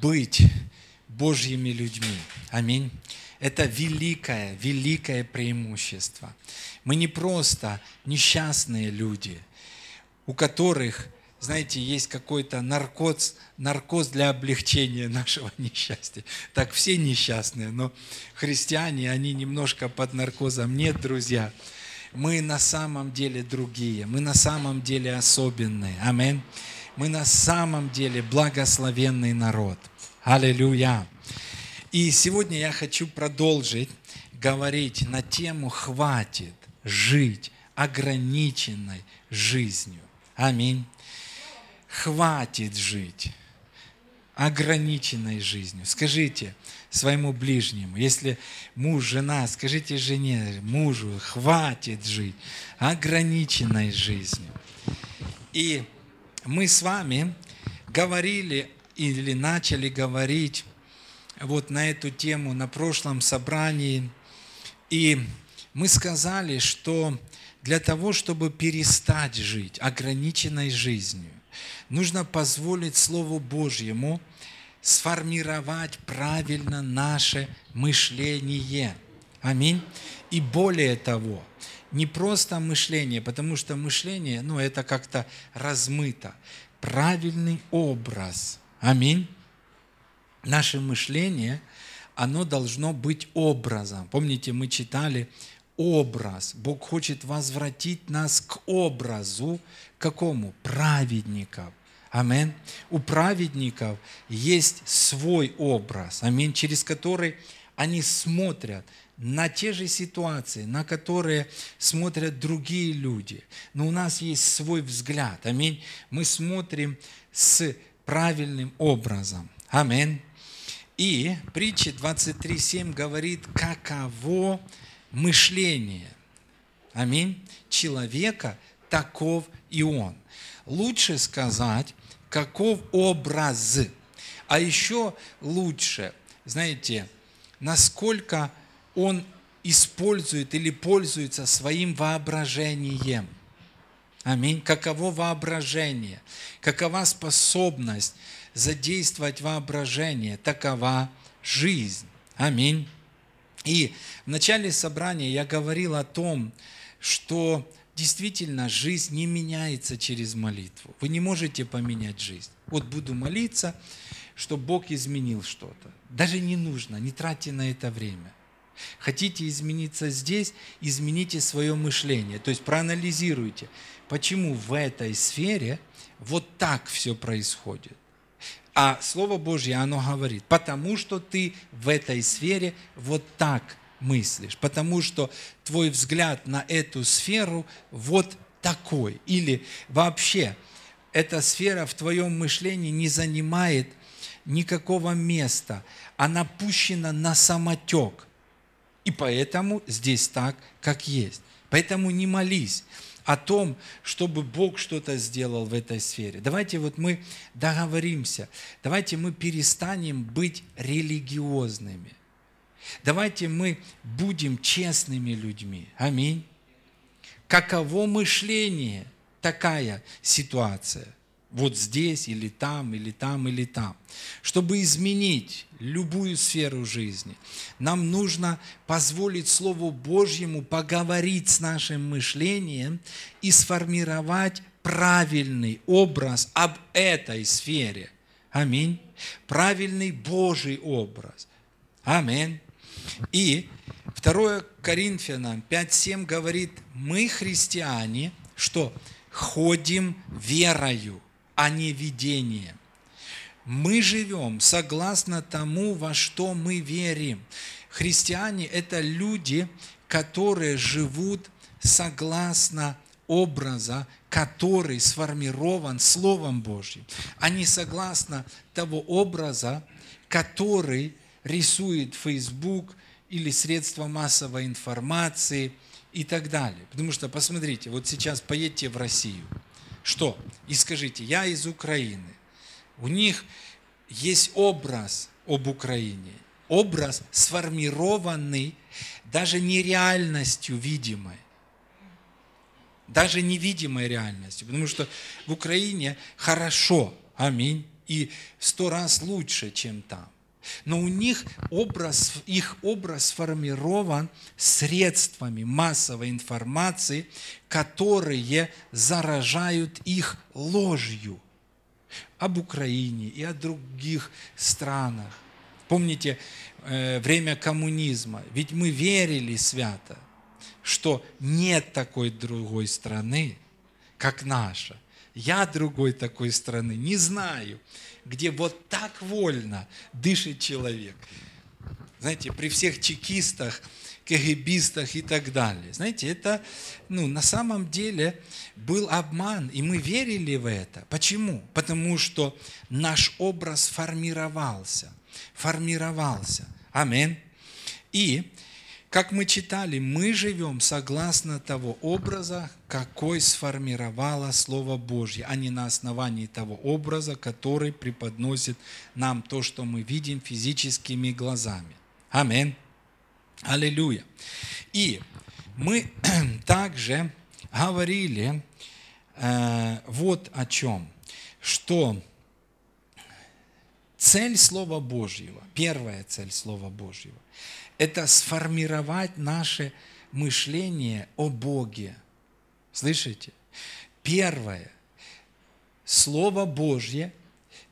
быть Божьими людьми. Аминь. Это великое, великое преимущество. Мы не просто несчастные люди, у которых, знаете, есть какой-то наркоз, наркоз для облегчения нашего несчастья. Так все несчастные, но христиане, они немножко под наркозом. Нет, друзья, мы на самом деле другие, мы на самом деле особенные. Аминь. Мы на самом деле благословенный народ. Аллилуйя. И сегодня я хочу продолжить говорить на тему «Хватит жить ограниченной жизнью». Аминь. Хватит жить ограниченной жизнью. Скажите своему ближнему, если муж, жена, скажите жене, мужу, хватит жить ограниченной жизнью. И мы с вами говорили или начали говорить вот на эту тему на прошлом собрании. И мы сказали, что для того, чтобы перестать жить ограниченной жизнью, нужно позволить Слову Божьему сформировать правильно наше мышление. Аминь. И более того, не просто мышление, потому что мышление, ну, это как-то размыто. Правильный образ. Аминь наше мышление, оно должно быть образом. Помните, мы читали образ. Бог хочет возвратить нас к образу, какому? Праведников. Амин. У праведников есть свой образ, аминь, через который они смотрят на те же ситуации, на которые смотрят другие люди. Но у нас есть свой взгляд, аминь. Мы смотрим с правильным образом. Аминь. И притча 23.7 говорит, каково мышление. Аминь. Человека, таков и он. Лучше сказать, каков образ. А еще лучше, знаете, насколько он использует или пользуется своим воображением. Аминь. Каково воображение? Какова способность задействовать воображение. Такова жизнь. Аминь. И в начале собрания я говорил о том, что действительно жизнь не меняется через молитву. Вы не можете поменять жизнь. Вот буду молиться, чтобы Бог изменил что-то. Даже не нужно, не тратьте на это время. Хотите измениться здесь, измените свое мышление. То есть проанализируйте, почему в этой сфере вот так все происходит. А Слово Божье, оно говорит, потому что ты в этой сфере вот так мыслишь, потому что твой взгляд на эту сферу вот такой. Или вообще эта сфера в твоем мышлении не занимает никакого места, она пущена на самотек. И поэтому здесь так, как есть. Поэтому не молись о том, чтобы Бог что-то сделал в этой сфере. Давайте вот мы договоримся, давайте мы перестанем быть религиозными. Давайте мы будем честными людьми. Аминь. Каково мышление, такая ситуация вот здесь или там, или там, или там. Чтобы изменить любую сферу жизни, нам нужно позволить Слову Божьему поговорить с нашим мышлением и сформировать правильный образ об этой сфере. Аминь. Правильный Божий образ. Аминь. И 2 Коринфянам 5.7 говорит, мы, христиане, что ходим верою а не видение. Мы живем согласно тому, во что мы верим. Христиане – это люди, которые живут согласно образа, который сформирован Словом Божьим, а не согласно того образа, который рисует Facebook или средства массовой информации и так далее. Потому что, посмотрите, вот сейчас поедьте в Россию – что? И скажите, я из Украины. У них есть образ об Украине. Образ сформированный даже не реальностью видимой. Даже невидимой реальностью. Потому что в Украине хорошо. Аминь. и сто раз лучше, чем там. Но у них образ, их образ сформирован средствами массовой информации, которые заражают их ложью об Украине и о других странах. Помните э, время коммунизма? Ведь мы верили свято, что нет такой другой страны, как наша. Я другой такой страны не знаю, где вот так вольно дышит человек. Знаете, при всех чекистах, КГБистах и так далее. Знаете, это ну, на самом деле был обман, и мы верили в это. Почему? Потому что наш образ формировался. Формировался. Аминь. И как мы читали, мы живем согласно того образа, какой сформировало Слово Божье, а не на основании того образа, который преподносит нам то, что мы видим физическими глазами. Аминь. Аллилуйя. И мы также говорили э, вот о чем, что цель Слова Божьего, первая цель Слова Божьего, это сформировать наше мышление о Боге. Слышите? Первое. Слово Божье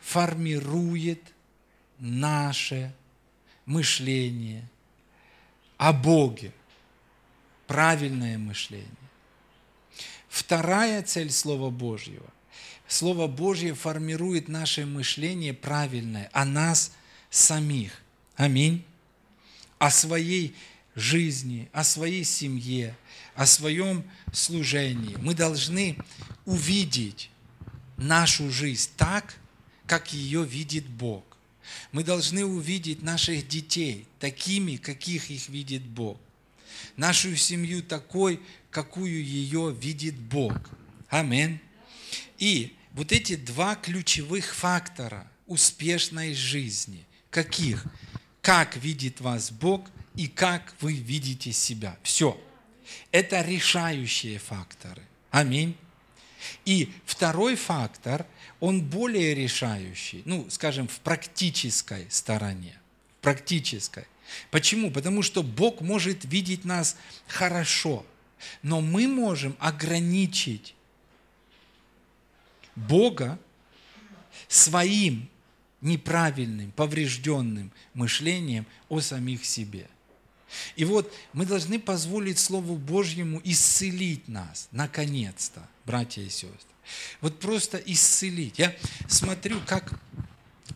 формирует наше мышление о Боге. Правильное мышление. Вторая цель Слова Божьего. Слово Божье формирует наше мышление правильное о нас самих. Аминь о своей жизни, о своей семье, о своем служении. Мы должны увидеть нашу жизнь так, как ее видит Бог. Мы должны увидеть наших детей такими, каких их видит Бог. Нашу семью такой, какую ее видит Бог. Аминь. И вот эти два ключевых фактора успешной жизни. Каких? Как видит вас Бог и как вы видите себя. Все. Это решающие факторы. Аминь. И второй фактор, он более решающий, ну, скажем, в практической стороне. В практической. Почему? Потому что Бог может видеть нас хорошо, но мы можем ограничить Бога своим неправильным, поврежденным мышлением о самих себе. И вот мы должны позволить Слову Божьему исцелить нас, наконец-то, братья и сестры. Вот просто исцелить. Я смотрю, как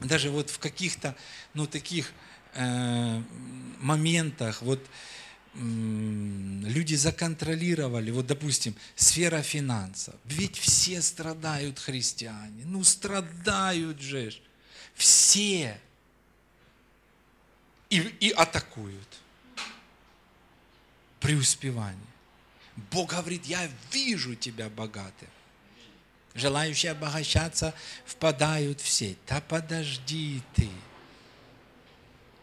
даже вот в каких-то, ну, таких э, моментах, вот э, люди законтролировали, вот, допустим, сфера финансов. Ведь все страдают христиане, ну, страдают же. Все. И, и атакуют. Преуспевание. Бог говорит, я вижу тебя богатым. Желающие обогащаться впадают в сеть. Да подожди ты.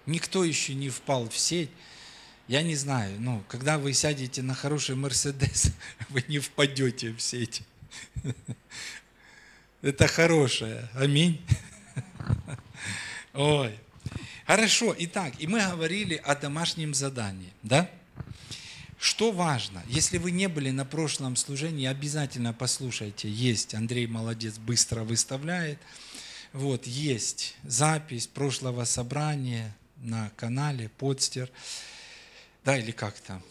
Никто еще не впал в сеть. Я не знаю, ну, когда вы сядете на хороший Мерседес, вы не впадете в сеть. Это хорошее. Аминь. Ой. Хорошо, итак, и мы говорили о домашнем задании, да? Что важно, если вы не были на прошлом служении, обязательно послушайте, есть, Андрей молодец, быстро выставляет, вот, есть запись прошлого собрания на канале Подстер, да, или как там,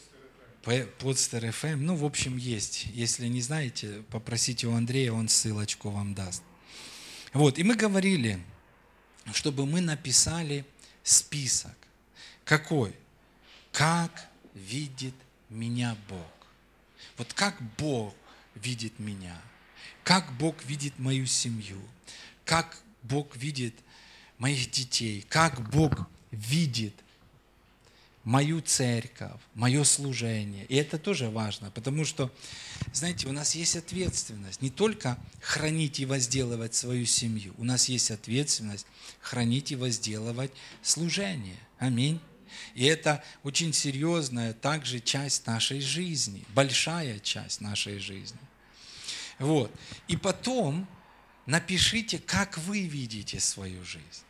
Подстер FM, ну, в общем, есть. Если не знаете, попросите у Андрея, он ссылочку вам даст. Вот, и мы говорили, чтобы мы написали список. Какой? Как видит меня Бог? Вот как Бог видит меня? Как Бог видит мою семью? Как Бог видит моих детей? Как Бог видит мою церковь, мое служение. И это тоже важно, потому что, знаете, у нас есть ответственность не только хранить и возделывать свою семью, у нас есть ответственность хранить и возделывать служение. Аминь. И это очень серьезная также часть нашей жизни, большая часть нашей жизни. Вот. И потом напишите, как вы видите свою жизнь.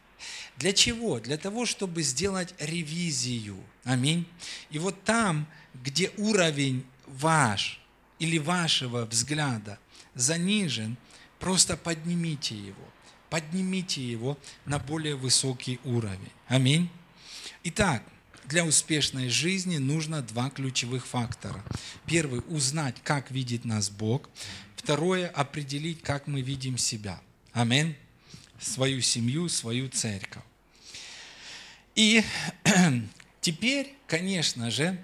Для чего? Для того, чтобы сделать ревизию. Аминь. И вот там, где уровень ваш или вашего взгляда занижен, просто поднимите его. Поднимите его на более высокий уровень. Аминь. Итак, для успешной жизни нужно два ключевых фактора. Первый – узнать, как видит нас Бог. Второе – определить, как мы видим себя. Аминь. Свою семью, свою церковь. И теперь, конечно же,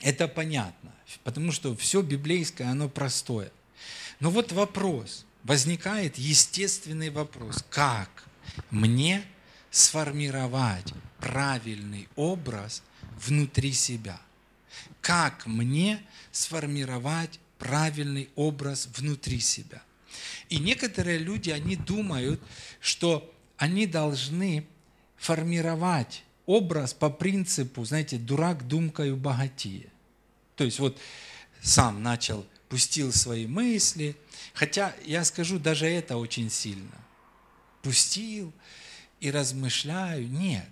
это понятно, потому что все библейское, оно простое. Но вот вопрос, возникает естественный вопрос, как мне сформировать правильный образ внутри себя? Как мне сформировать правильный образ внутри себя? И некоторые люди, они думают, что они должны формировать образ по принципу, знаете, дурак думкою богатее. То есть вот сам начал, пустил свои мысли, хотя я скажу, даже это очень сильно. Пустил и размышляю. Нет.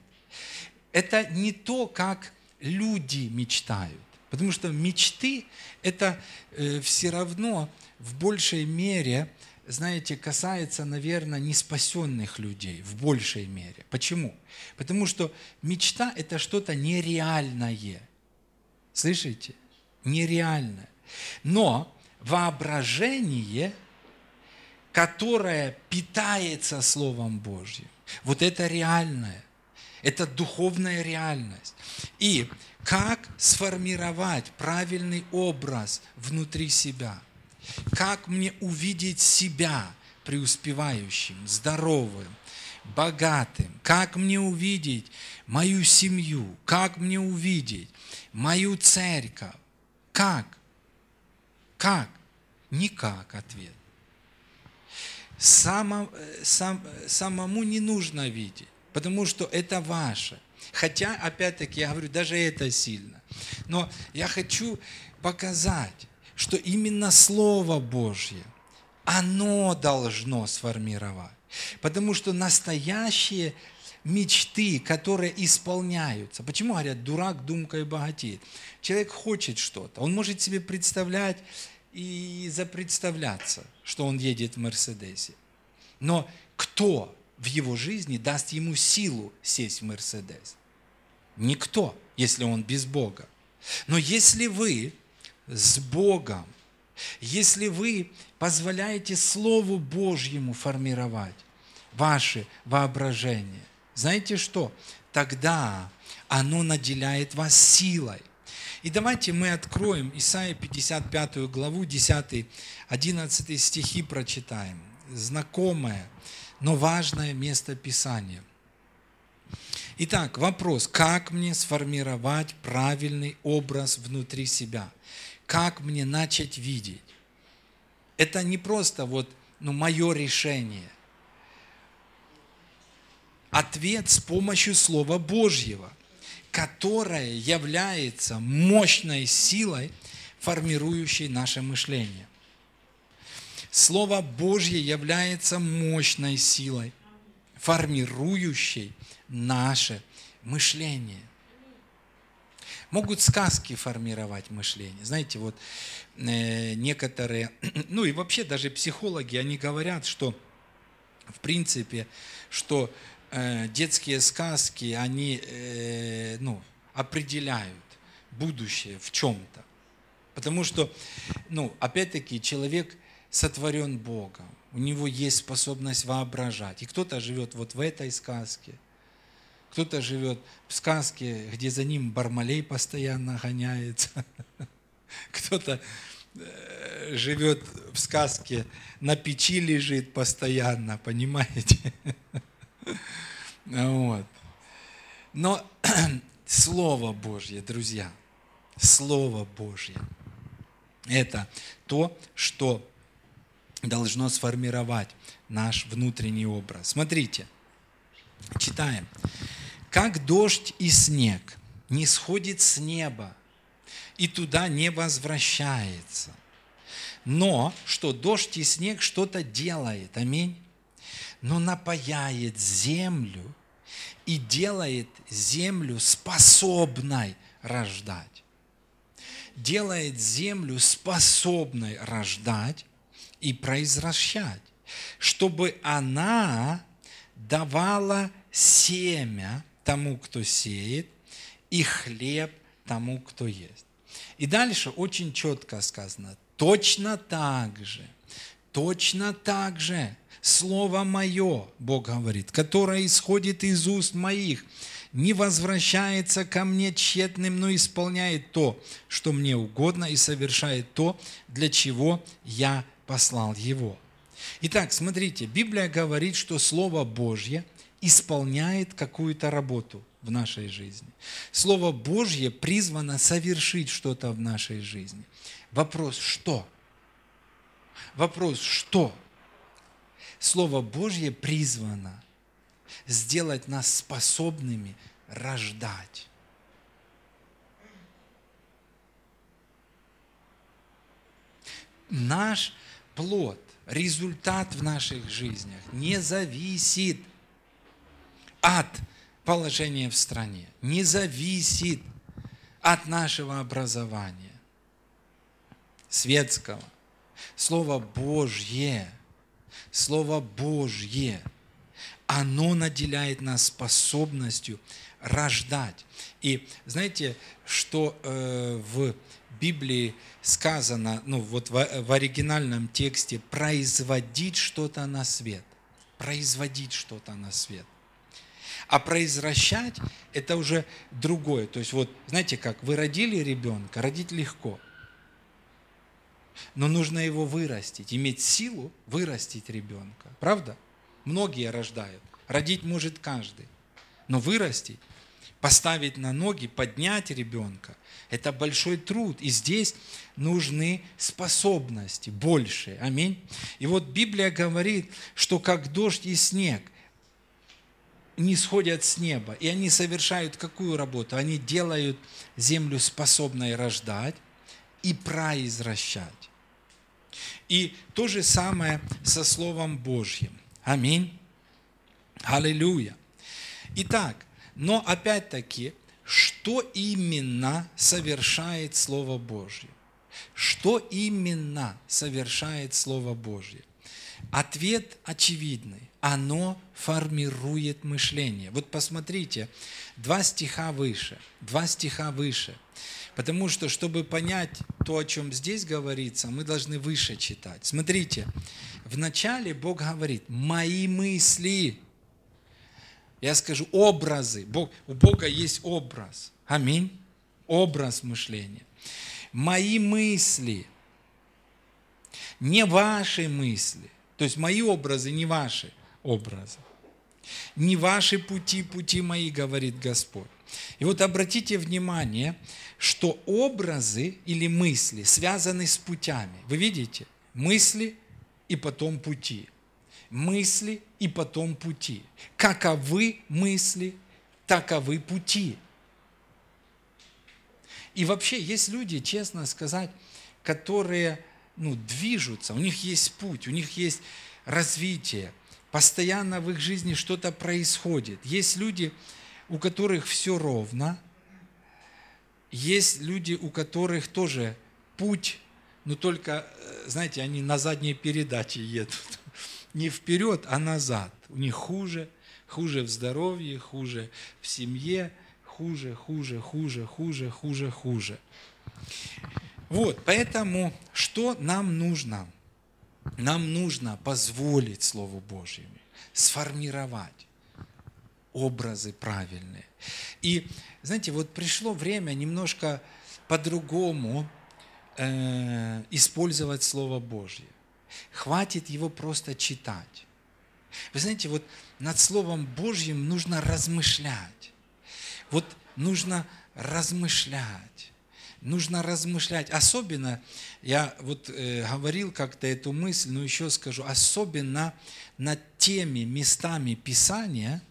Это не то, как люди мечтают. Потому что мечты – это э, все равно в большей мере знаете, касается, наверное, неспасенных людей в большей мере. Почему? Потому что мечта – это что-то нереальное. Слышите? Нереальное. Но воображение, которое питается Словом Божьим, вот это реальное. Это духовная реальность. И как сформировать правильный образ внутри себя – как мне увидеть себя преуспевающим, здоровым, богатым? Как мне увидеть мою семью? Как мне увидеть мою церковь? Как? Как? Никак ответ. Само, сам, самому не нужно видеть, потому что это ваше. Хотя, опять-таки, я говорю, даже это сильно. Но я хочу показать, что именно Слово Божье, оно должно сформировать. Потому что настоящие мечты, которые исполняются. Почему говорят, дурак думкой богатеет? Человек хочет что-то, он может себе представлять и запредставляться, что он едет в Мерседесе. Но кто в его жизни даст ему силу сесть в Мерседес? Никто, если он без Бога. Но если вы с Богом, если вы позволяете Слову Божьему формировать ваше воображение, знаете что? Тогда оно наделяет вас силой. И давайте мы откроем Исаия 55 главу, 10, 11 стихи прочитаем. Знакомое, но важное место Писания. Итак, вопрос, как мне сформировать правильный образ внутри себя – как мне начать видеть? Это не просто вот, ну, мое решение. Ответ с помощью Слова Божьего, которое является мощной силой, формирующей наше мышление. Слово Божье является мощной силой, формирующей наше мышление могут сказки формировать мышление. Знаете, вот э, некоторые, ну и вообще даже психологи, они говорят, что в принципе, что э, детские сказки, они э, ну, определяют будущее в чем-то. Потому что, ну, опять-таки, человек сотворен Богом. У него есть способность воображать. И кто-то живет вот в этой сказке, кто-то живет в сказке, где за ним Бармалей постоянно гоняется. Кто-то э, живет в сказке, на печи лежит постоянно, понимаете? Вот. Но Слово Божье, друзья, Слово Божье, это то, что должно сформировать наш внутренний образ. Смотрите, читаем как дождь и снег не сходит с неба и туда не возвращается, Но, что дождь и снег что-то делает, аминь, но напаяет землю и делает землю способной рождать. Делает землю способной рождать и произвращать, чтобы она давала семя тому, кто сеет, и хлеб тому, кто ест. И дальше очень четко сказано, точно так же, точно так же Слово Мое, Бог говорит, которое исходит из уст моих, не возвращается ко мне тщетным, но исполняет то, что мне угодно, и совершает то, для чего я послал его. Итак, смотрите, Библия говорит, что Слово Божье исполняет какую-то работу в нашей жизни. Слово Божье призвано совершить что-то в нашей жизни. Вопрос, что? Вопрос, что? Слово Божье призвано сделать нас способными рождать. Наш плод, результат в наших жизнях не зависит от положения в стране, не зависит от нашего образования светского. Слово Божье – Слово Божье, оно наделяет нас способностью рождать. И знаете, что э, в Библии сказано, ну вот в, в оригинальном тексте, производить что-то на свет. Производить что-то на свет. А произвращать – это уже другое. То есть вот, знаете как, вы родили ребенка, родить легко – но нужно его вырастить, иметь силу вырастить ребенка. Правда? Многие рождают. Родить может каждый. Но вырастить, поставить на ноги, поднять ребенка – это большой труд. И здесь нужны способности большие. Аминь. И вот Библия говорит, что как дождь и снег не сходят с неба, и они совершают какую работу? Они делают землю способной рождать и произвращать. И то же самое со Словом Божьим. Аминь. Аллилуйя. Итак, но опять-таки, что именно совершает Слово Божье? Что именно совершает Слово Божье? Ответ очевидный. Оно формирует мышление. Вот посмотрите, два стиха выше, два стиха выше – Потому что, чтобы понять то, о чем здесь говорится, мы должны выше читать. Смотрите, вначале Бог говорит, мои мысли, я скажу, образы. Бог, у Бога есть образ. Аминь. Образ мышления. Мои мысли, не ваши мысли. То есть мои образы, не ваши образы. Не ваши пути, пути мои, говорит Господь. И вот обратите внимание, что образы или мысли связаны с путями. Вы видите? Мысли и потом пути. Мысли и потом пути. Каковы мысли, таковы пути. И вообще есть люди, честно сказать, которые ну, движутся, у них есть путь, у них есть развитие, постоянно в их жизни что-то происходит. Есть люди, у которых все ровно, есть люди, у которых тоже путь, но только, э, знаете, они на задней передаче едут. Не вперед, а назад. У них хуже, хуже в здоровье, хуже в семье, хуже, хуже, хуже, хуже, хуже, хуже. Вот, поэтому что нам нужно? Нам нужно позволить Слову Божьему сформировать образы правильные. И, знаете, вот пришло время немножко по-другому э, использовать Слово Божье. Хватит его просто читать. Вы знаете, вот над Словом Божьим нужно размышлять. Вот нужно размышлять нужно размышлять. Особенно, я вот э, говорил как-то эту мысль, но еще скажу, особенно над теми местами Писания,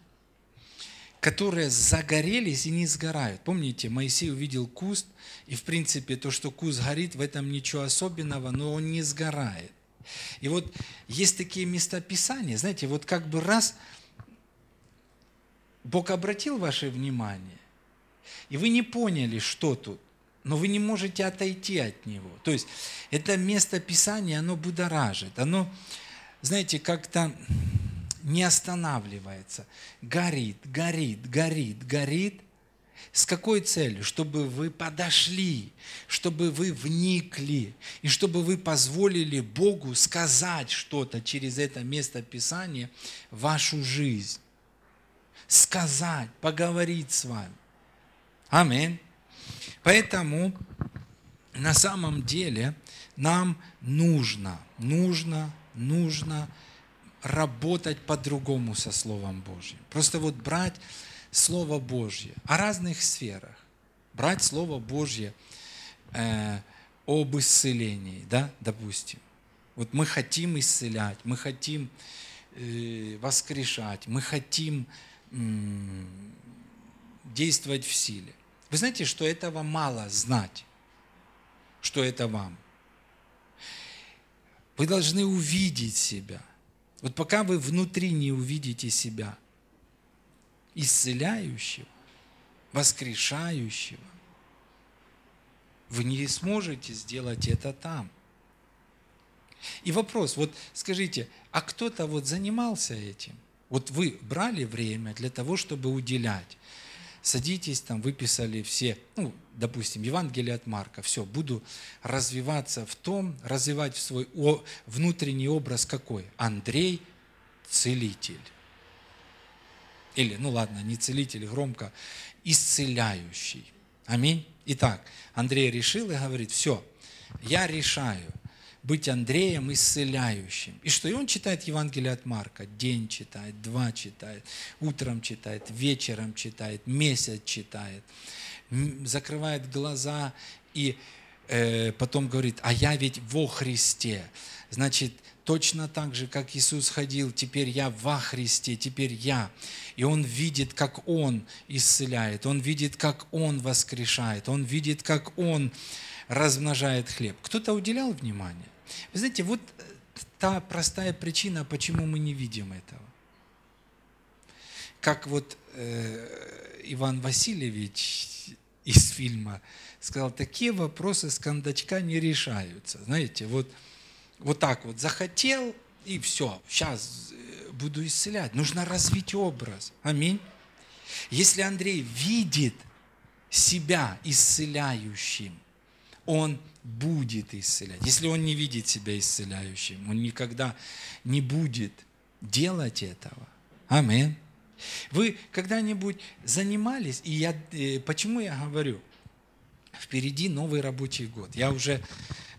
которые загорелись и не сгорают. Помните, Моисей увидел куст, и в принципе то, что куст горит, в этом ничего особенного, но он не сгорает. И вот есть такие места Писания, знаете, вот как бы раз Бог обратил ваше внимание, и вы не поняли, что тут, но вы не можете отойти от него. То есть это место Писания, оно будоражит, оно, знаете, как-то не останавливается. Горит, горит, горит, горит. С какой целью? Чтобы вы подошли, чтобы вы вникли, и чтобы вы позволили Богу сказать что-то через это место Писания в вашу жизнь. Сказать, поговорить с вами. Аминь. Поэтому на самом деле нам нужно, нужно, нужно работать по-другому со Словом Божьим. Просто вот брать Слово Божье о разных сферах. Брать Слово Божье э, об исцелении, да, допустим. Вот мы хотим исцелять, мы хотим э, воскрешать, мы хотим э, действовать в силе. Вы знаете, что этого мало знать, что это вам. Вы должны увидеть себя – вот пока вы внутри не увидите себя исцеляющего, воскрешающего, вы не сможете сделать это там. И вопрос, вот скажите, а кто-то вот занимался этим? Вот вы брали время для того, чтобы уделять садитесь, там выписали все, ну, допустим, Евангелие от Марка, все, буду развиваться в том, развивать в свой внутренний образ какой? Андрей – целитель. Или, ну ладно, не целитель, громко, исцеляющий. Аминь. Итак, Андрей решил и говорит, все, я решаю – быть Андреем исцеляющим. И что? И он читает Евангелие от Марка. День читает, два читает, утром читает, вечером читает, месяц читает. Закрывает глаза и э, потом говорит, а я ведь во Христе. Значит, точно так же, как Иисус ходил, теперь я во Христе, теперь я. И он видит, как он исцеляет, он видит, как он воскрешает, он видит, как он размножает хлеб. Кто-то уделял внимание? Вы знаете, вот э, та простая причина, почему мы не видим этого. Как вот э, Иван Васильевич из фильма сказал, такие вопросы с кондачка не решаются. Знаете, вот, вот так вот захотел, и все, сейчас э, буду исцелять. Нужно развить образ. Аминь. Если Андрей видит себя исцеляющим, он будет исцелять. Если он не видит себя исцеляющим, он никогда не будет делать этого. Аминь. Вы когда-нибудь занимались, и я, э, почему я говорю, впереди новый рабочий год. Я уже,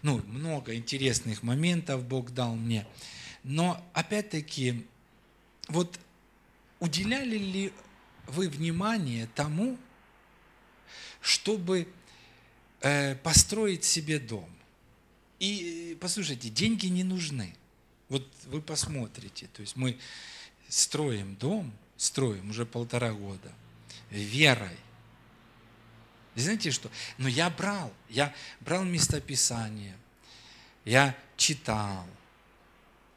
ну, много интересных моментов Бог дал мне. Но, опять-таки, вот уделяли ли вы внимание тому, чтобы построить себе дом. И послушайте, деньги не нужны. Вот вы посмотрите, то есть мы строим дом, строим уже полтора года, верой. Знаете что? Но я брал, я брал местописание, я читал.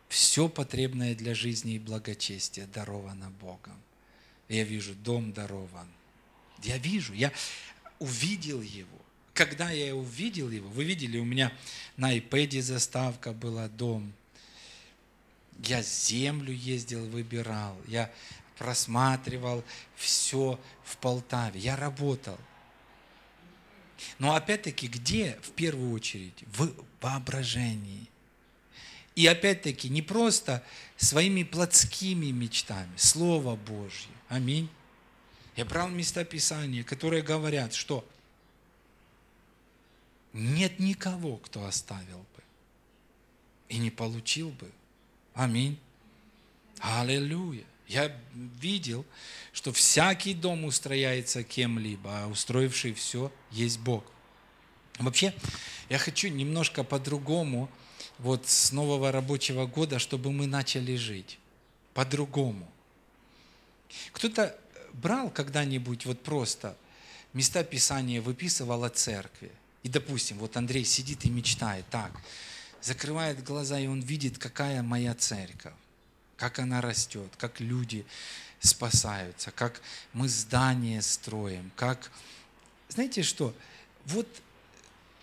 Все потребное для жизни и благочестия даровано Богом. Я вижу, дом дарован. Я вижу, я увидел его когда я увидел его, вы видели, у меня на iPad заставка была «Дом». Я землю ездил, выбирал, я просматривал все в Полтаве, я работал. Но опять-таки, где в первую очередь? В воображении. И опять-таки, не просто своими плотскими мечтами, Слово Божье. Аминь. Я брал места Писания, которые говорят, что нет никого, кто оставил бы и не получил бы. Аминь. Аллилуйя. Я видел, что всякий дом устрояется кем-либо, а устроивший все есть Бог. Вообще, я хочу немножко по-другому, вот с нового рабочего года, чтобы мы начали жить по-другому. Кто-то брал когда-нибудь вот просто места Писания выписывал о церкви? И, допустим, вот Андрей сидит и мечтает, так, закрывает глаза, и он видит, какая моя церковь, как она растет, как люди спасаются, как мы здание строим, как... Знаете что? Вот,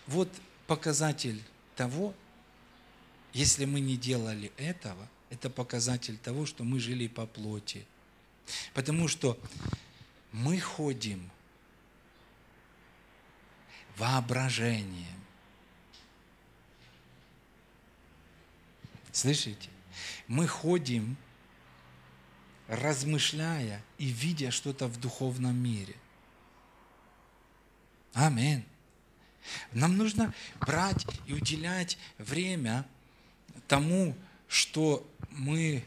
вот показатель того, если мы не делали этого, это показатель того, что мы жили по плоти. Потому что мы ходим воображением. Слышите? Мы ходим, размышляя и видя что-то в духовном мире. Аминь. Нам нужно брать и уделять время тому, что мы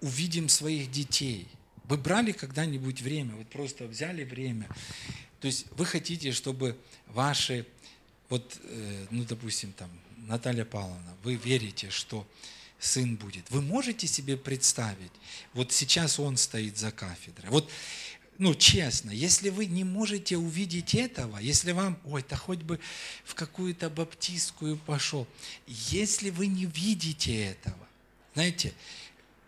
увидим своих детей. Вы брали когда-нибудь время, вот просто взяли время. То есть вы хотите, чтобы ваши, вот, э, ну, допустим, там, Наталья Павловна, вы верите, что сын будет. Вы можете себе представить, вот сейчас он стоит за кафедрой. Вот ну, честно, если вы не можете увидеть этого, если вам, ой, да хоть бы в какую-то баптистскую пошел, если вы не видите этого, знаете,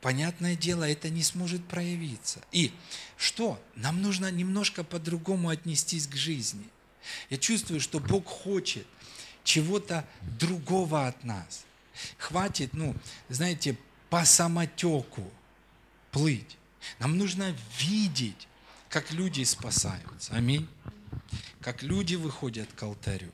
понятное дело, это не сможет проявиться. И что? Нам нужно немножко по-другому отнестись к жизни. Я чувствую, что Бог хочет чего-то другого от нас. Хватит, ну, знаете, по самотеку плыть. Нам нужно видеть как люди спасаются. Аминь. Как люди выходят к алтарю.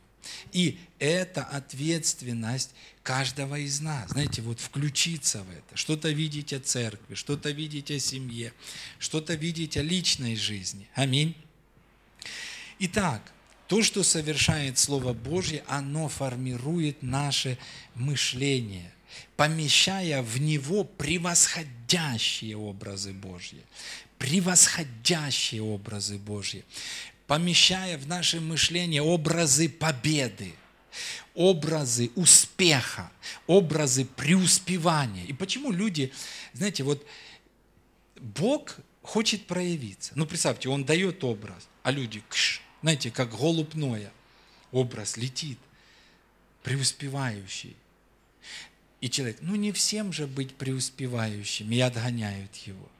И это ответственность каждого из нас. Знаете, вот включиться в это, что-то видеть о церкви, что-то видеть о семье, что-то видеть о личной жизни. Аминь. Итак, то, что совершает Слово Божье, оно формирует наше мышление, помещая в него превосходящие образы Божьи, превосходящие образы Божьи, помещая в наше мышление образы победы, образы успеха, образы преуспевания. И почему люди, знаете, вот Бог хочет проявиться. Ну, представьте, Он дает образ, а люди, кш, знаете, как голубь Ноя, образ летит, преуспевающий. И человек, ну не всем же быть преуспевающим, и отгоняют его –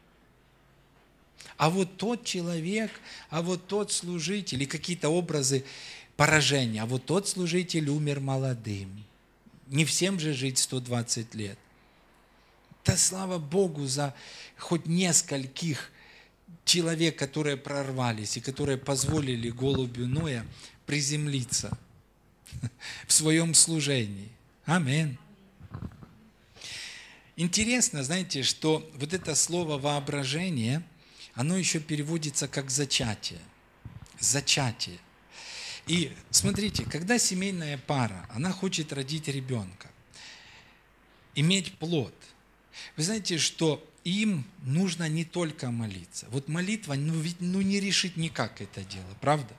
а вот тот человек, а вот тот служитель, и какие-то образы поражения, а вот тот служитель умер молодым. Не всем же жить 120 лет. Да слава Богу за хоть нескольких человек, которые прорвались и которые позволили голубю Ноя приземлиться в своем служении. Аминь. Интересно, знаете, что вот это слово воображение – оно еще переводится как зачатие. Зачатие. И смотрите, когда семейная пара, она хочет родить ребенка, иметь плод, вы знаете, что им нужно не только молиться. Вот молитва, ну ведь ну, не решит никак это дело, правда?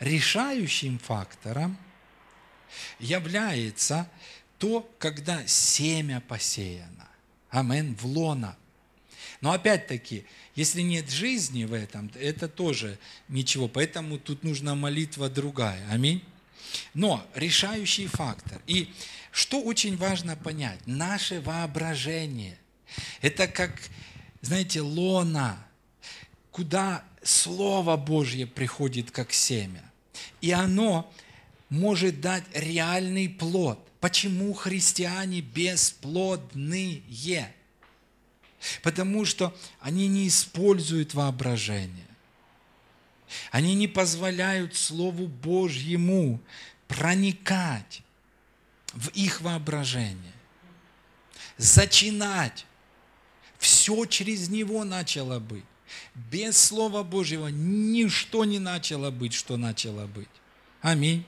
Решающим фактором является то, когда семя посеяно. Амен. В лона но опять-таки, если нет жизни в этом, это тоже ничего. Поэтому тут нужна молитва другая. Аминь. Но решающий фактор. И что очень важно понять, наше воображение, это как, знаете, лона, куда Слово Божье приходит как семя. И оно может дать реальный плод. Почему христиане бесплодные? Потому что они не используют воображение. Они не позволяют Слову Божьему проникать в их воображение, зачинать. Все через него начало быть. Без Слова Божьего ничто не начало быть, что начало быть. Аминь.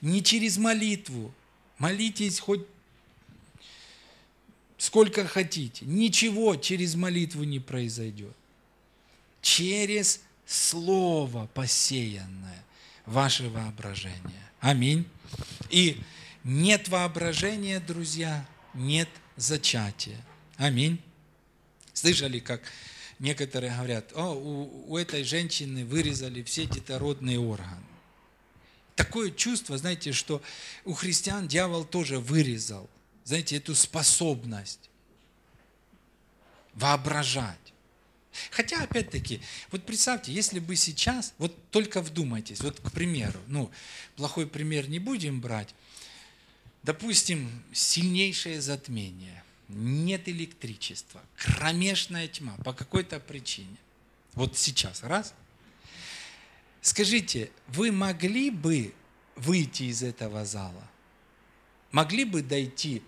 Не через молитву. Молитесь хоть сколько хотите. Ничего через молитву не произойдет. Через слово посеянное ваше воображение. Аминь. И нет воображения, друзья, нет зачатия. Аминь. Слышали, как некоторые говорят, о, у, у этой женщины вырезали все детородные органы. Такое чувство, знаете, что у христиан дьявол тоже вырезал, знаете, эту способность воображать. Хотя, опять-таки, вот представьте, если бы сейчас, вот только вдумайтесь, вот к примеру, ну, плохой пример не будем брать, допустим, сильнейшее затмение, нет электричества, кромешная тьма по какой-то причине. Вот сейчас, раз. Скажите, вы могли бы выйти из этого зала? Могли бы дойти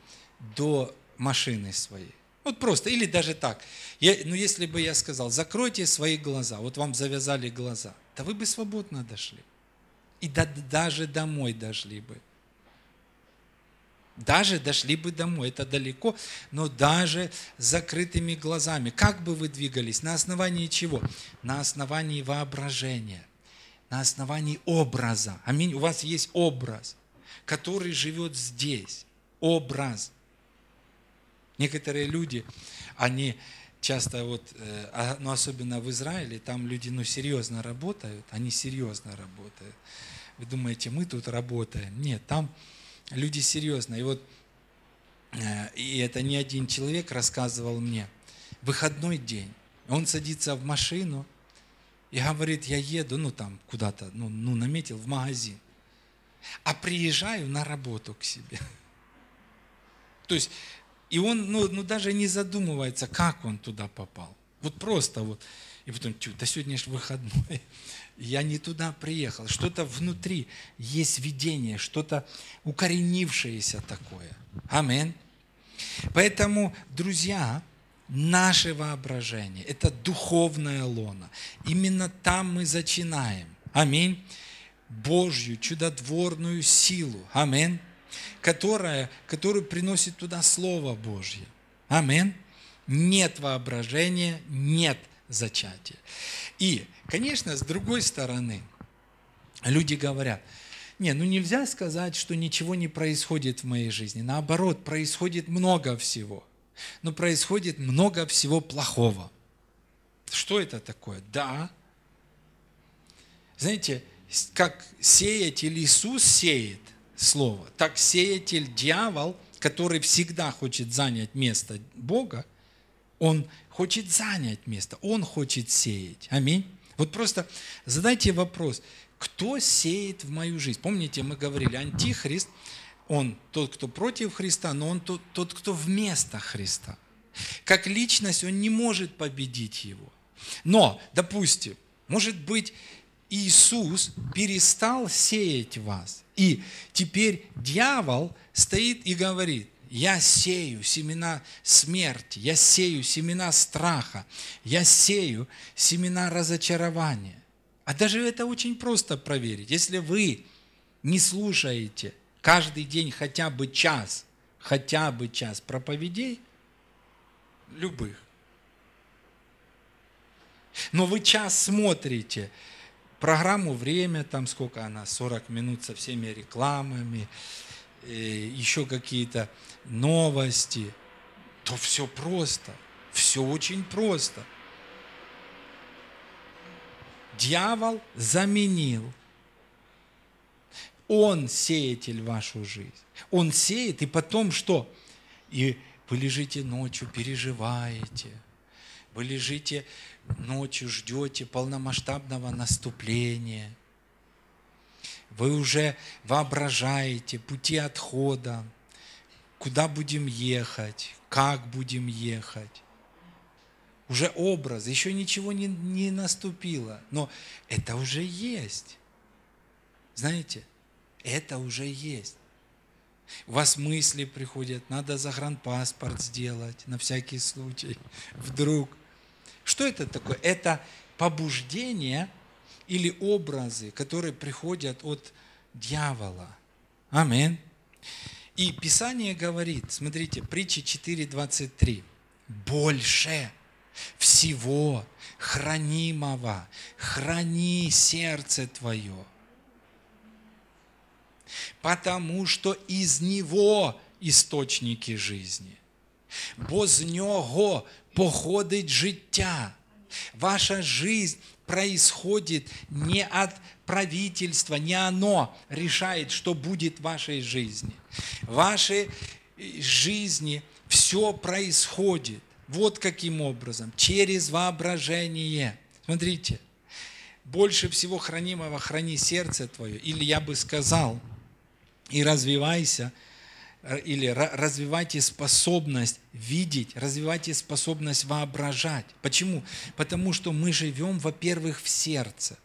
до машины своей? Вот просто, или даже так. Я, ну, если бы я сказал, закройте свои глаза, вот вам завязали глаза, да вы бы свободно дошли. И до, даже домой дошли бы. Даже дошли бы домой, это далеко, но даже с закрытыми глазами. Как бы вы двигались? На основании чего? На основании воображения, на основании образа. Аминь. У вас есть образ, который живет здесь. Образ. Некоторые люди, они часто вот, э, а, ну особенно в Израиле, там люди ну серьезно работают, они серьезно работают. Вы думаете, мы тут работаем? Нет, там люди серьезно. И вот, э, и это не один человек рассказывал мне, выходной день, он садится в машину и говорит, я еду, ну там куда-то, ну, ну наметил, в магазин, а приезжаю на работу к себе. То есть и он ну, ну, даже не задумывается, как он туда попал. Вот просто вот. И потом, да сегодня же выходной. Я не туда приехал. Что-то внутри есть видение, что-то укоренившееся такое. Амин. Поэтому, друзья, наше воображение – это духовная лона. Именно там мы зачинаем. Аминь. Божью чудотворную силу. Аминь которая, которую приносит туда Слово Божье. Амин. Нет воображения, нет зачатия. И, конечно, с другой стороны, люди говорят, не, ну нельзя сказать, что ничего не происходит в моей жизни. Наоборот, происходит много всего. Но происходит много всего плохого. Что это такое? Да. Знаете, как сеятель Иисус сеет – слово. Так сеятель, дьявол, который всегда хочет занять место Бога, он хочет занять место, он хочет сеять. Аминь. Вот просто задайте вопрос, кто сеет в мою жизнь? Помните, мы говорили, антихрист, он тот, кто против Христа, но он тот, тот кто вместо Христа. Как личность он не может победить его. Но, допустим, может быть, Иисус перестал сеять вас. И теперь дьявол стоит и говорит, я сею семена смерти, я сею семена страха, я сею семена разочарования. А даже это очень просто проверить. Если вы не слушаете каждый день хотя бы час, хотя бы час проповедей, любых, но вы час смотрите программу «Время», там сколько она, 40 минут со всеми рекламами, э, еще какие-то новости, то все просто, все очень просто. Дьявол заменил. Он сеятель вашу жизнь. Он сеет, и потом что? И вы лежите ночью, переживаете. Вы лежите ночью ждете полномасштабного наступления. Вы уже воображаете пути отхода, куда будем ехать, как будем ехать. Уже образ, еще ничего не, не наступило, но это уже есть. Знаете, это уже есть. У вас мысли приходят, надо загранпаспорт сделать на всякий случай. Вдруг что это такое? Это побуждение или образы, которые приходят от дьявола. Амин. И Писание говорит, смотрите, притча 4.23, больше всего хранимого, храни сердце твое, потому что из него источники жизни. Бо з нього походить життя. Ваша жизнь происходит не от правительства, не оно решает, что будет в вашей жизни. В вашей жизни все происходит вот каким образом, через воображение. Смотрите, больше всего хранимого храни сердце твое, или я бы сказал, и развивайся – или развивайте способность видеть, развивайте способность воображать. Почему? Потому что мы живем, во-первых, в сердце.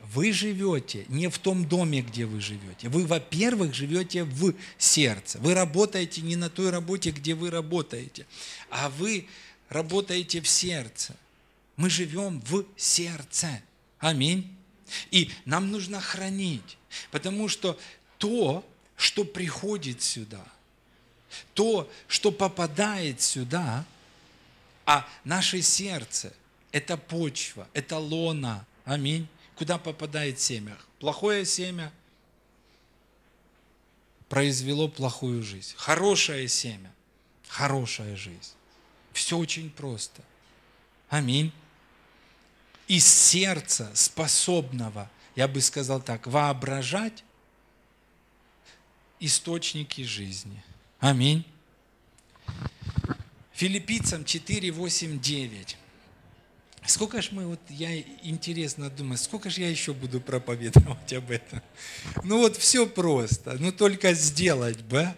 Вы живете не в том доме, где вы живете. Вы, во-первых, живете в сердце. Вы работаете не на той работе, где вы работаете, а вы работаете в сердце. Мы живем в сердце. Аминь. И нам нужно хранить, потому что то, что приходит сюда, то, что попадает сюда, а наше сердце – это почва, это лона. Аминь. Куда попадает семя? Плохое семя произвело плохую жизнь. Хорошее семя – хорошая жизнь. Все очень просто. Аминь. Из сердца способного, я бы сказал так, воображать, источники жизни. Аминь. Филиппийцам 4, 8, 9. Сколько ж мы, вот я интересно думаю, сколько же я еще буду проповедовать об этом? Ну вот все просто, ну только сделать бы.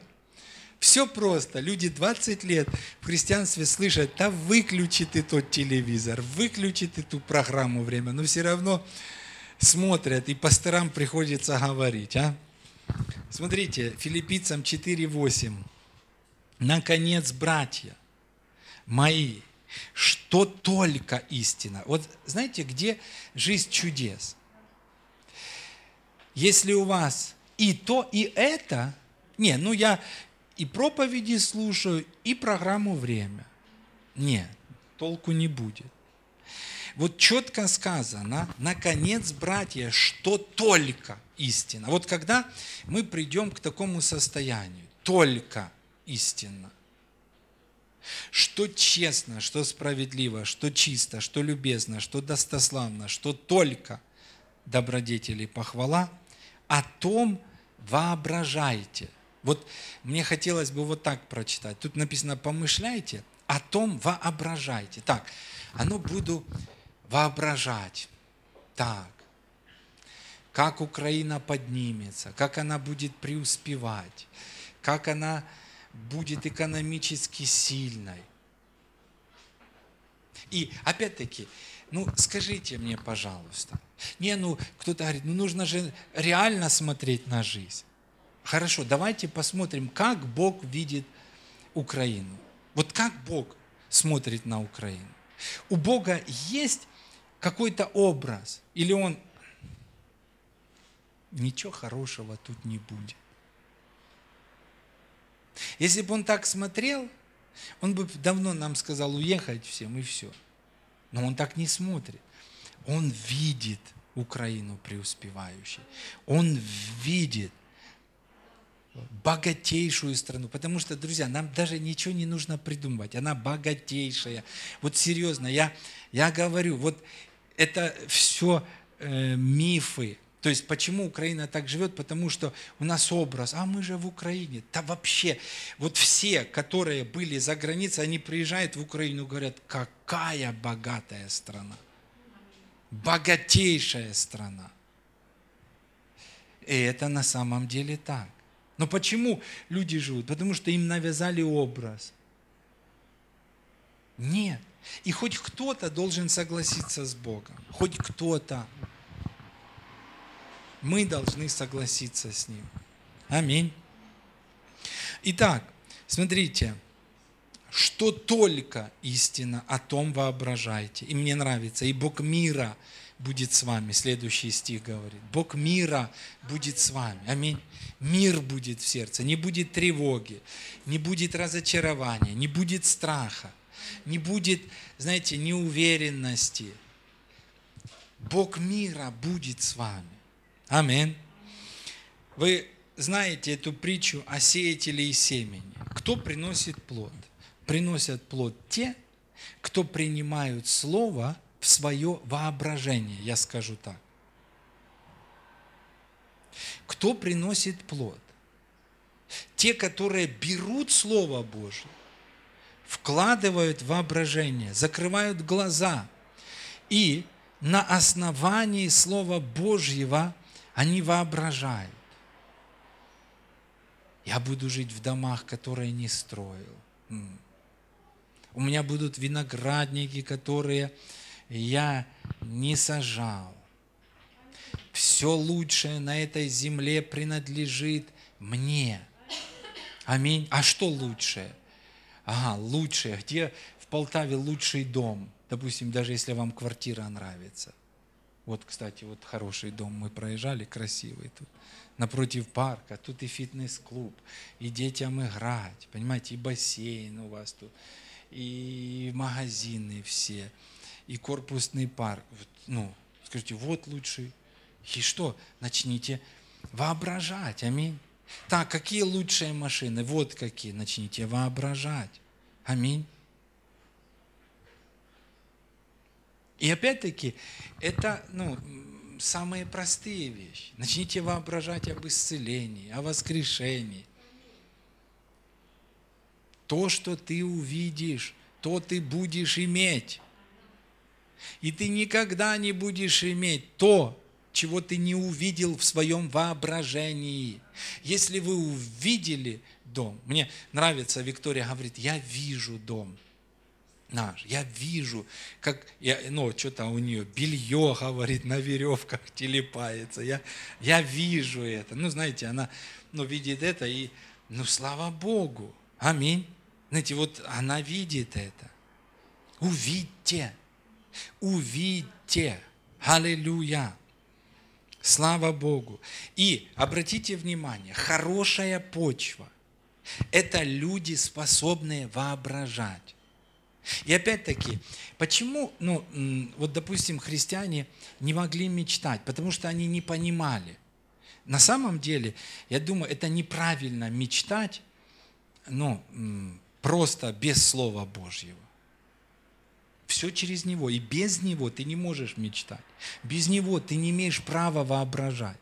Все просто. Люди 20 лет в христианстве слышат, да выключи ты тот телевизор, выключи ты ту программу время, но все равно смотрят, и пасторам приходится говорить, а? Смотрите, филиппийцам 4.8. Наконец, братья мои, что только истина. Вот знаете, где жизнь чудес? Если у вас и то, и это, не, ну я и проповеди слушаю, и программу «Время». Нет, толку не будет. Вот четко сказано, наконец, братья, что только истина. Вот когда мы придем к такому состоянию, только истина, что честно, что справедливо, что чисто, что любезно, что достославно, что только добродетели похвала, о том воображайте. Вот мне хотелось бы вот так прочитать. Тут написано «помышляйте», о том воображайте. Так, оно буду воображать. Так, как Украина поднимется, как она будет преуспевать, как она будет экономически сильной. И опять-таки, ну скажите мне, пожалуйста, не, ну кто-то говорит, ну нужно же реально смотреть на жизнь. Хорошо, давайте посмотрим, как Бог видит Украину. Вот как Бог смотрит на Украину. У Бога есть какой-то образ, или Он ничего хорошего тут не будет. Если бы он так смотрел, он бы давно нам сказал уехать всем и все. Но он так не смотрит. Он видит Украину преуспевающей. Он видит богатейшую страну. Потому что, друзья, нам даже ничего не нужно придумывать. Она богатейшая. Вот серьезно, я, я говорю, вот это все э, мифы, то есть почему Украина так живет? Потому что у нас образ, а мы же в Украине. Да вообще, вот все, которые были за границей, они приезжают в Украину и говорят, какая богатая страна. Богатейшая страна. И это на самом деле так. Но почему люди живут? Потому что им навязали образ. Нет. И хоть кто-то должен согласиться с Богом. Хоть кто-то мы должны согласиться с Ним. Аминь. Итак, смотрите, что только истина, о том воображайте. И мне нравится, и Бог мира будет с вами. Следующий стих говорит. Бог мира будет с вами. Аминь. Мир будет в сердце, не будет тревоги, не будет разочарования, не будет страха, не будет, знаете, неуверенности. Бог мира будет с вами. Аминь. Вы знаете эту притчу о сеятеле и семени. Кто приносит плод? Приносят плод те, кто принимают Слово в свое воображение, я скажу так. Кто приносит плод? Те, которые берут Слово Божье, вкладывают воображение, закрывают глаза и на основании Слова Божьего они воображают. Я буду жить в домах, которые не строил. У меня будут виноградники, которые я не сажал. Все лучшее на этой земле принадлежит мне. Аминь. А что лучшее? Ага, лучшее. Где в Полтаве лучший дом? Допустим, даже если вам квартира нравится. Вот, кстати, вот хороший дом мы проезжали, красивый тут. Напротив парка, тут и фитнес-клуб, и детям играть, понимаете, и бассейн у вас тут, и магазины все, и корпусный парк. Ну, скажите, вот лучший. И что? Начните воображать, аминь. Так, какие лучшие машины? Вот какие. Начните воображать. Аминь. И опять-таки, это ну, самые простые вещи. Начните воображать об исцелении, о воскрешении. То, что ты увидишь, то ты будешь иметь. И ты никогда не будешь иметь то, чего ты не увидел в своем воображении. Если вы увидели дом, мне нравится, Виктория говорит, я вижу дом наш, я вижу, как, я, ну, что-то у нее белье, говорит, на веревках телепается, я, я вижу это. Ну, знаете, она, ну, видит это и, ну, слава Богу, аминь. Знаете, вот она видит это. Увидьте, увидьте, аллилуйя. Слава Богу. И обратите внимание, хорошая почва – это люди, способные воображать. И опять-таки, почему, ну, вот, допустим, христиане не могли мечтать? Потому что они не понимали. На самом деле, я думаю, это неправильно мечтать, ну, просто без Слова Божьего. Все через Него. И без Него ты не можешь мечтать. Без Него ты не имеешь права воображать.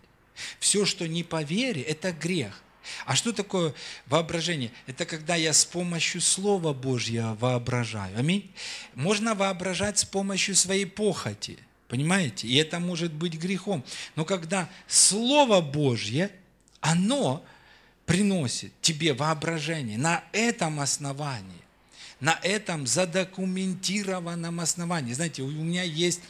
Все, что не по вере, это грех. А что такое воображение? Это когда я с помощью Слова Божьего воображаю. Аминь. Можно воображать с помощью своей похоти. Понимаете? И это может быть грехом. Но когда Слово Божье, оно приносит тебе воображение на этом основании, на этом задокументированном основании. Знаете, у меня есть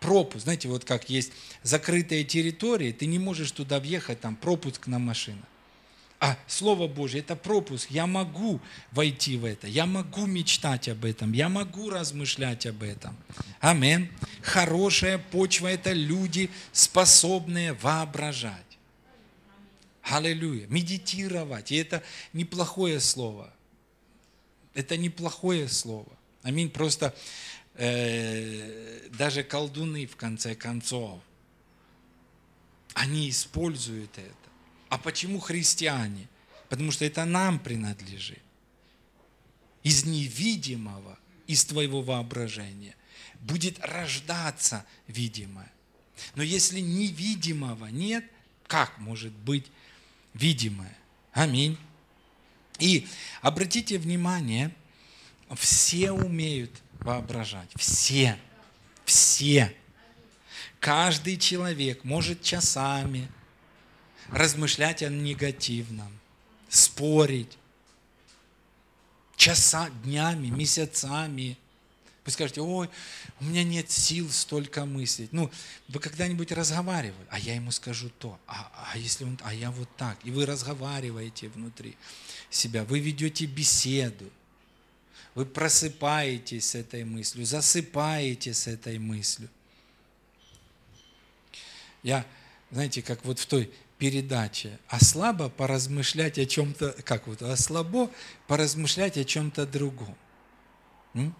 пропуск, знаете, вот как есть закрытые территории, ты не можешь туда въехать, там пропуск на машину. А Слово Божье – это пропуск. Я могу войти в это, я могу мечтать об этом, я могу размышлять об этом. Амин. Хорошая почва – это люди, способные воображать. Аллилуйя. Медитировать. И это неплохое слово. Это неплохое слово. Аминь. Просто э, даже колдуны, в конце концов, они используют это. А почему христиане? Потому что это нам принадлежит. Из невидимого, из твоего воображения будет рождаться видимое. Но если невидимого нет, как может быть видимое? Аминь. И обратите внимание, все умеют воображать. Все. Все. Каждый человек может часами размышлять о негативном, спорить, часа, днями, месяцами. Вы скажете, ой, у меня нет сил столько мыслить. Ну, вы когда-нибудь разговаривали, а я ему скажу то, а, а если он, а я вот так. И вы разговариваете внутри себя, вы ведете беседу, вы просыпаетесь с этой мыслью, засыпаете с этой мыслью. Я, знаете, как вот в той передаче, а слабо поразмышлять о чем-то, как вот, а слабо поразмышлять о чем-то другом. М?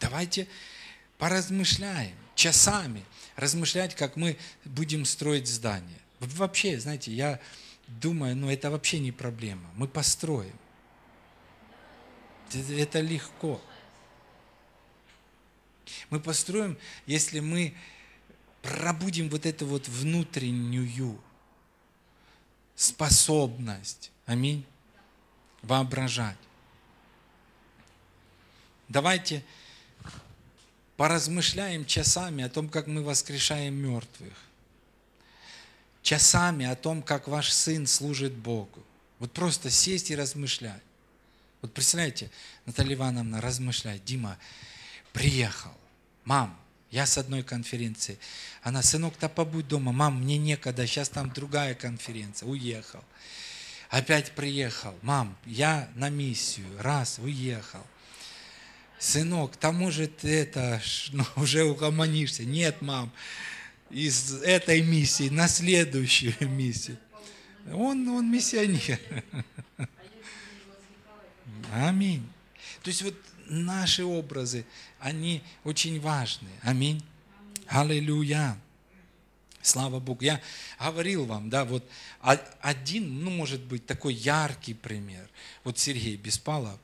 Давайте поразмышляем часами, размышлять, как мы будем строить здание. Вообще, знаете, я думаю, ну это вообще не проблема. Мы построим. Это легко. Мы построим, если мы пробудим вот эту вот внутреннюю способность, аминь, воображать. Давайте поразмышляем часами о том, как мы воскрешаем мертвых. Часами о том, как ваш сын служит Богу. Вот просто сесть и размышлять. Вот представляете, Наталья Ивановна размышляет, Дима приехал, мам, я с одной конференции. Она, сынок-то побудь дома. Мам, мне некогда, сейчас там другая конференция. Уехал. Опять приехал. Мам, я на миссию. Раз, уехал. Сынок, там может это, ну, уже угомонишься. Нет, мам, из этой миссии на следующую миссию. Он, он миссионер. Аминь. То есть вот наши образы, они очень важны. Аминь. Аллилуйя. Слава Богу. Я говорил вам, да, вот один, ну, может быть, такой яркий пример. Вот Сергей Беспалов.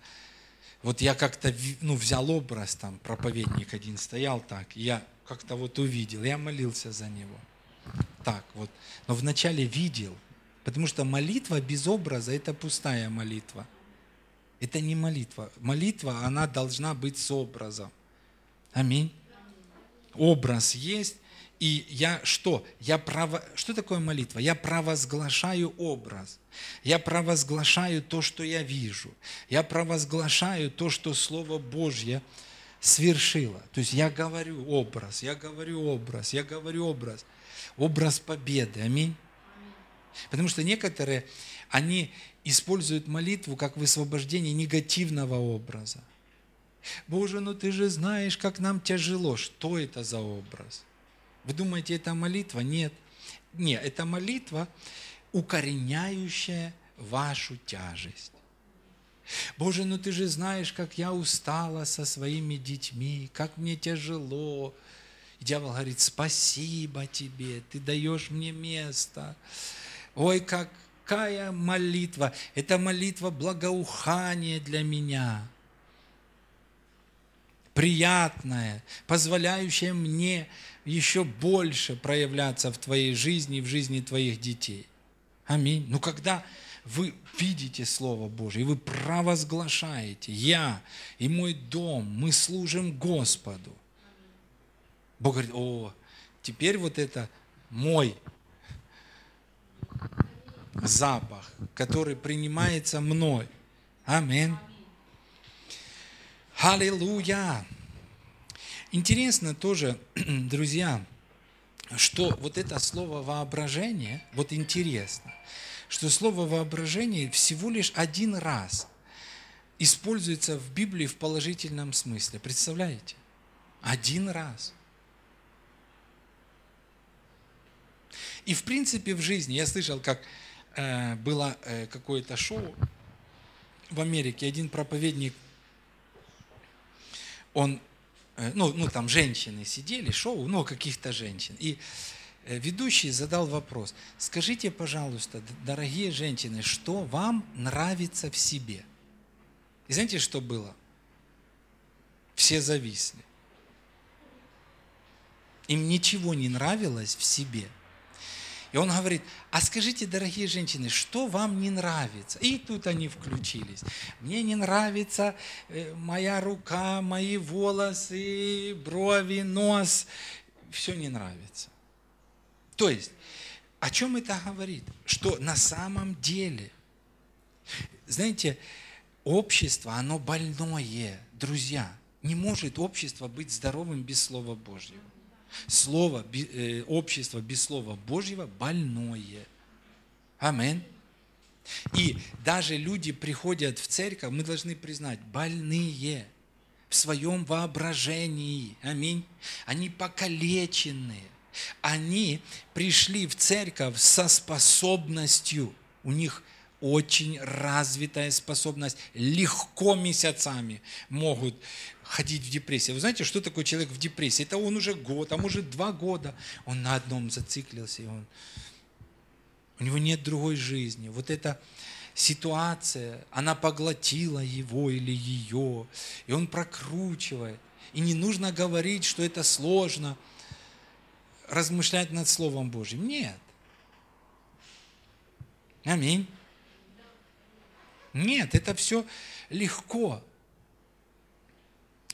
Вот я как-то ну, взял образ, там проповедник один стоял так, я как-то вот увидел, я молился за него. Так вот. Но вначале видел, потому что молитва без образа – это пустая молитва. Это не молитва. Молитва, она должна быть с образом. Аминь. Образ есть, и я что? Я право... Что такое молитва? Я провозглашаю образ. Я провозглашаю то, что я вижу. Я провозглашаю то, что Слово Божье свершило. То есть я говорю образ, я говорю образ, я говорю образ. Образ победы. Аминь. Потому что некоторые, они используют молитву как высвобождение негативного образа. Боже, ну ты же знаешь, как нам тяжело. Что это за образ? Вы думаете, это молитва? Нет. Нет, это молитва, укореняющая вашу тяжесть. Боже, ну ты же знаешь, как я устала со своими детьми, как мне тяжело. И дьявол говорит, спасибо тебе, ты даешь мне место. Ой, как какая молитва? Это молитва благоухания для меня. Приятная, позволяющая мне еще больше проявляться в твоей жизни в жизни твоих детей. Аминь. Ну, когда вы видите Слово Божье, и вы провозглашаете, я и мой дом, мы служим Господу. Бог говорит, о, теперь вот это мой запах, который принимается мной. Аминь. Аллилуйя. Интересно тоже, друзья, что вот это слово воображение, вот интересно, что слово воображение всего лишь один раз используется в Библии в положительном смысле. Представляете? Один раз. И в принципе в жизни, я слышал, как Э, было э, какое-то шоу в Америке, один проповедник, он, э, ну, ну там женщины сидели, шоу, ну, каких-то женщин, и ведущий задал вопрос, скажите, пожалуйста, дорогие женщины, что вам нравится в себе? И знаете, что было? Все зависли. Им ничего не нравилось в себе – и он говорит, а скажите, дорогие женщины, что вам не нравится? И тут они включились. Мне не нравится э, моя рука, мои волосы, брови, нос. Все не нравится. То есть, о чем это говорит? Что на самом деле, знаете, общество, оно больное, друзья. Не может общество быть здоровым без Слова Божьего. Слово, э, общество без Слова Божьего больное. Амин. И даже люди приходят в церковь, мы должны признать, больные в своем воображении. Аминь. Они покалеченные. Они пришли в церковь со способностью. У них очень развитая способность. Легко месяцами могут ходить в депрессии. Вы знаете, что такое человек в депрессии? Это он уже год, а может два года. Он на одном зациклился, и он... у него нет другой жизни. Вот это ситуация, она поглотила его или ее, и он прокручивает. И не нужно говорить, что это сложно, размышлять над Словом Божьим. Нет. Аминь. Нет, это все легко.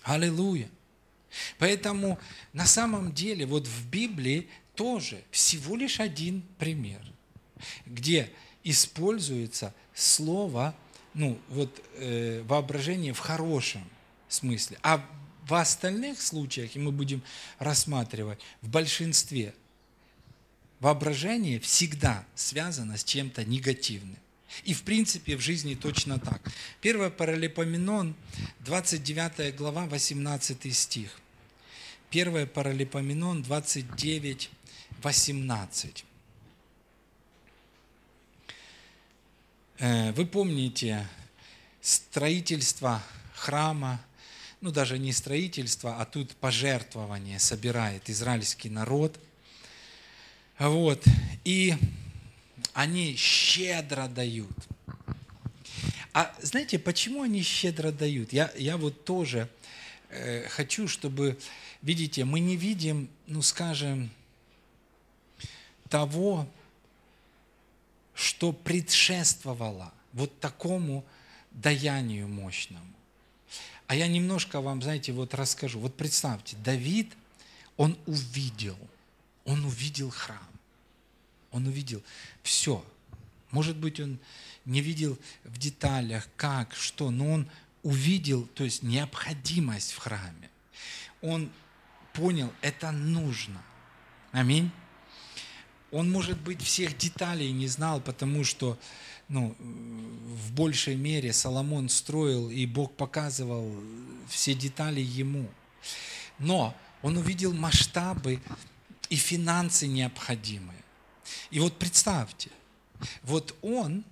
Аллилуйя. Поэтому на самом деле вот в Библии тоже всего лишь один пример, где используется слово, ну вот э, воображение в хорошем смысле, а в остальных случаях, и мы будем рассматривать, в большинстве воображение всегда связано с чем-то негативным. И в принципе в жизни точно так. 1 Паралипоменон, 29 глава, 18 стих. 1 Паралипоменон 29, 18. Вы помните строительство храма, ну даже не строительство, а тут пожертвование собирает израильский народ. Вот. И они щедро дают. А знаете, почему они щедро дают? Я, я вот тоже э, хочу, чтобы, видите, мы не видим, ну скажем, того, что предшествовало вот такому даянию мощному. А я немножко вам, знаете, вот расскажу. Вот представьте, Давид, он увидел, он увидел храм. Он увидел все. Может быть, он не видел в деталях, как, что, но он увидел, то есть необходимость в храме. Он понял, это нужно. Аминь. Он, может быть, всех деталей не знал, потому что ну, в большей мере Соломон строил, и Бог показывал все детали ему. Но он увидел масштабы и финансы необходимые. И вот представьте, вот он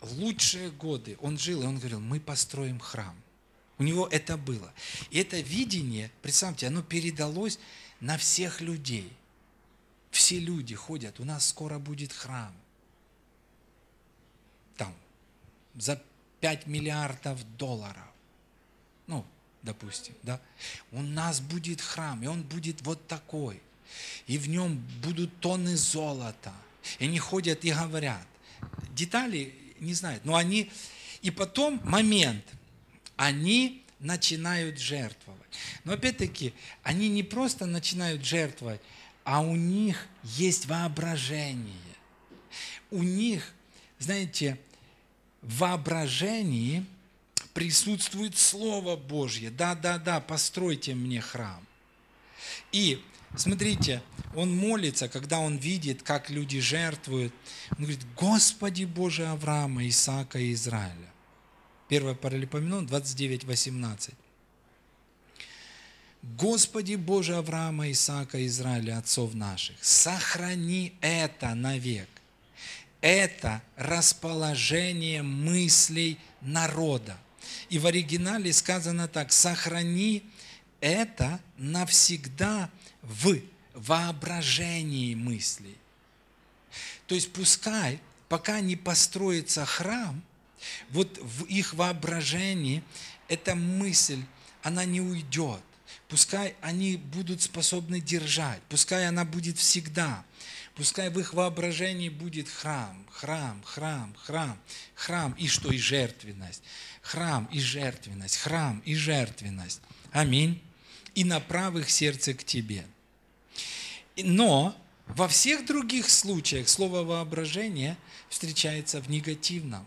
лучшие годы, он жил, и он говорил, мы построим храм. У него это было. И это видение, представьте, оно передалось на всех людей. Все люди ходят, у нас скоро будет храм. Там, за 5 миллиардов долларов. Ну, допустим, да. У нас будет храм, и он будет вот такой и в нем будут тонны золота. И они ходят и говорят. Детали не знают, но они... И потом момент, они начинают жертвовать. Но опять-таки, они не просто начинают жертвовать, а у них есть воображение. У них, знаете, воображении присутствует Слово Божье. Да, да, да, постройте мне храм. И Смотрите, он молится, когда он видит, как люди жертвуют. Он говорит, Господи Боже Авраама, Исаака и Израиля. 1 Паралипоменон 29, 18. Господи Боже Авраама, Исаака Израиля, отцов наших, сохрани это навек. Это расположение мыслей народа. И в оригинале сказано так, сохрани это навсегда в воображении мыслей. То есть пускай, пока не построится храм, вот в их воображении эта мысль, она не уйдет. Пускай они будут способны держать, пускай она будет всегда. Пускай в их воображении будет храм, храм, храм, храм, храм, и что, и жертвенность. Храм и жертвенность, храм и жертвенность. Аминь. И направ их сердце к Тебе – но во всех других случаях слово воображение встречается в негативном.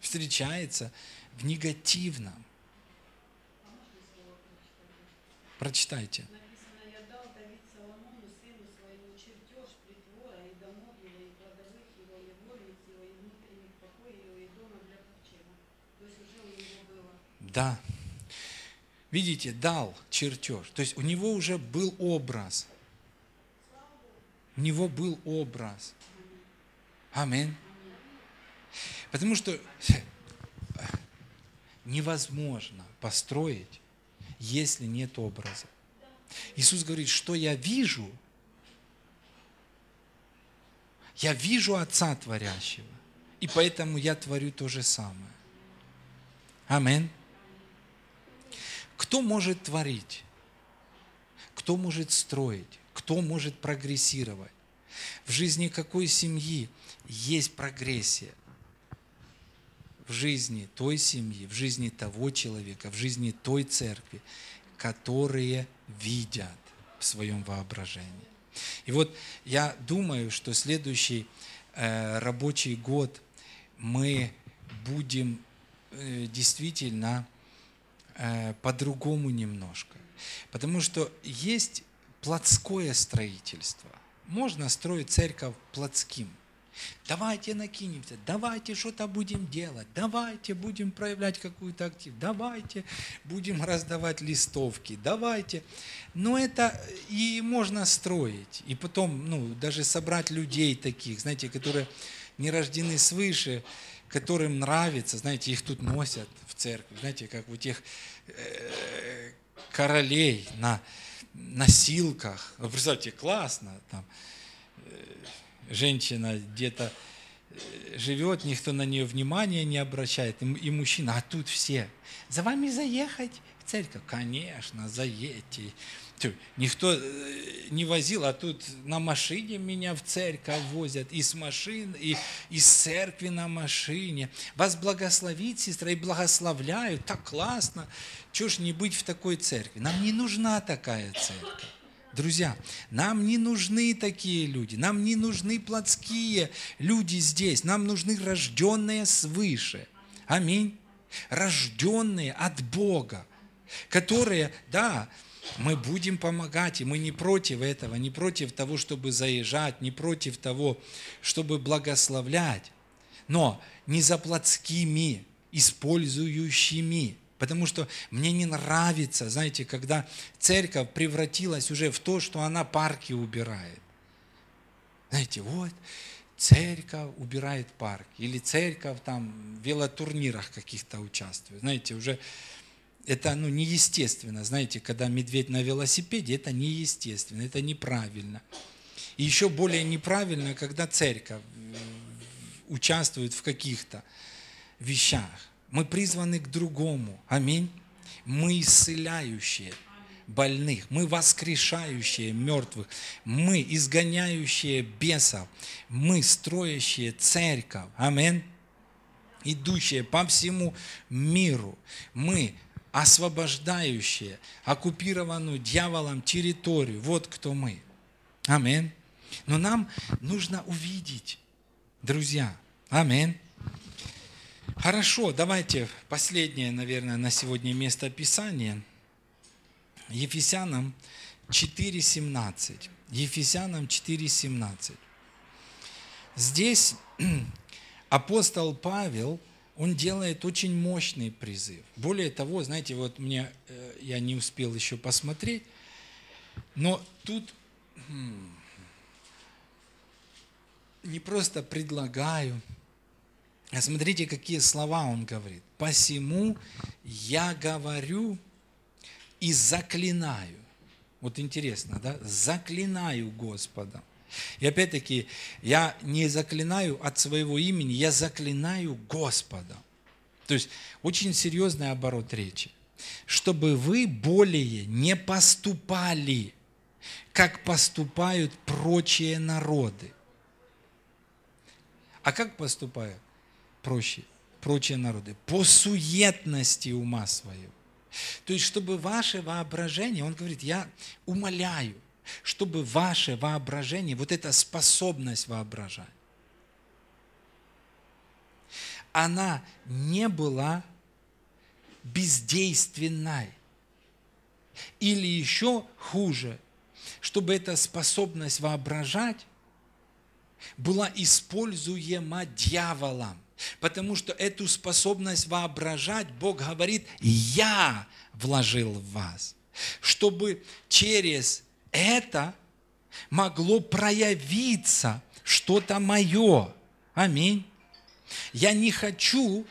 Встречается в негативном. Прочитайте. Да. Видите, дал чертеж. То есть у него уже был образ. У него был образ. Аминь. Потому что невозможно построить, если нет образа. Иисус говорит, что я вижу, Я вижу Отца Творящего, и поэтому я творю то же самое. Амин. Кто может творить? Кто может строить? Кто может прогрессировать? В жизни какой семьи есть прогрессия? В жизни той семьи, в жизни того человека, в жизни той церкви, которые видят в своем воображении. И вот я думаю, что следующий э, рабочий год мы будем э, действительно по-другому немножко. Потому что есть плотское строительство. Можно строить церковь плотским – Давайте накинемся, давайте что-то будем делать, давайте будем проявлять какую-то активность, давайте будем раздавать листовки, давайте. Но это и можно строить. И потом, ну, даже собрать людей таких, знаете, которые не рождены свыше, которым нравится, знаете, их тут носят в церковь, знаете, как у тех э, королей на носилках. Вы представьте, классно, там, женщина где-то э, живет, никто на нее внимания не обращает, и, мужчина, а тут все. За вами заехать в церковь? Конечно, заедьте. Никто э, не возил, а тут на машине меня в церковь возят, и с машин, и из церкви на машине. Вас благословит, сестра, и благословляют, так классно. Чего ж не быть в такой церкви? Нам не нужна такая церковь. Друзья, нам не нужны такие люди, нам не нужны плотские люди здесь, нам нужны рожденные свыше. Аминь. Рожденные от Бога, которые, да, мы будем помогать, и мы не против этого, не против того, чтобы заезжать, не против того, чтобы благословлять, но не за плотскими, использующими Потому что мне не нравится, знаете, когда церковь превратилась уже в то, что она парки убирает. Знаете, вот церковь убирает парк, или церковь там в велотурнирах каких-то участвует. Знаете, уже это ну, неестественно. Знаете, когда медведь на велосипеде, это неестественно, это неправильно. И еще более неправильно, когда церковь участвует в каких-то вещах. Мы призваны к другому. Аминь. Мы исцеляющие больных, мы воскрешающие мертвых, мы изгоняющие бесов, мы строящие церковь. Аминь. Идущие по всему миру. Мы освобождающие оккупированную дьяволом территорию. Вот кто мы. Аминь. Но нам нужно увидеть, друзья. Аминь Хорошо, давайте последнее, наверное, на сегодня место Писания. Ефесянам 4.17. Ефесянам 4.17. Здесь апостол Павел, он делает очень мощный призыв. Более того, знаете, вот мне, э, я не успел еще посмотреть, но тут хм, не просто предлагаю, а смотрите, какие слова он говорит. «Посему я говорю и заклинаю». Вот интересно, да? Заклинаю Господа. И опять-таки, я не заклинаю от своего имени, я заклинаю Господа. То есть, очень серьезный оборот речи. Чтобы вы более не поступали, как поступают прочие народы. А как поступают? проще, прочие народы, по суетности ума своего. То есть, чтобы ваше воображение, он говорит, я умоляю, чтобы ваше воображение, вот эта способность воображать, она не была бездейственной. Или еще хуже, чтобы эта способность воображать была используема дьяволом. Потому что эту способность воображать Бог говорит, я вложил в вас. Чтобы через это могло проявиться что-то мое. Аминь. Я не хочу,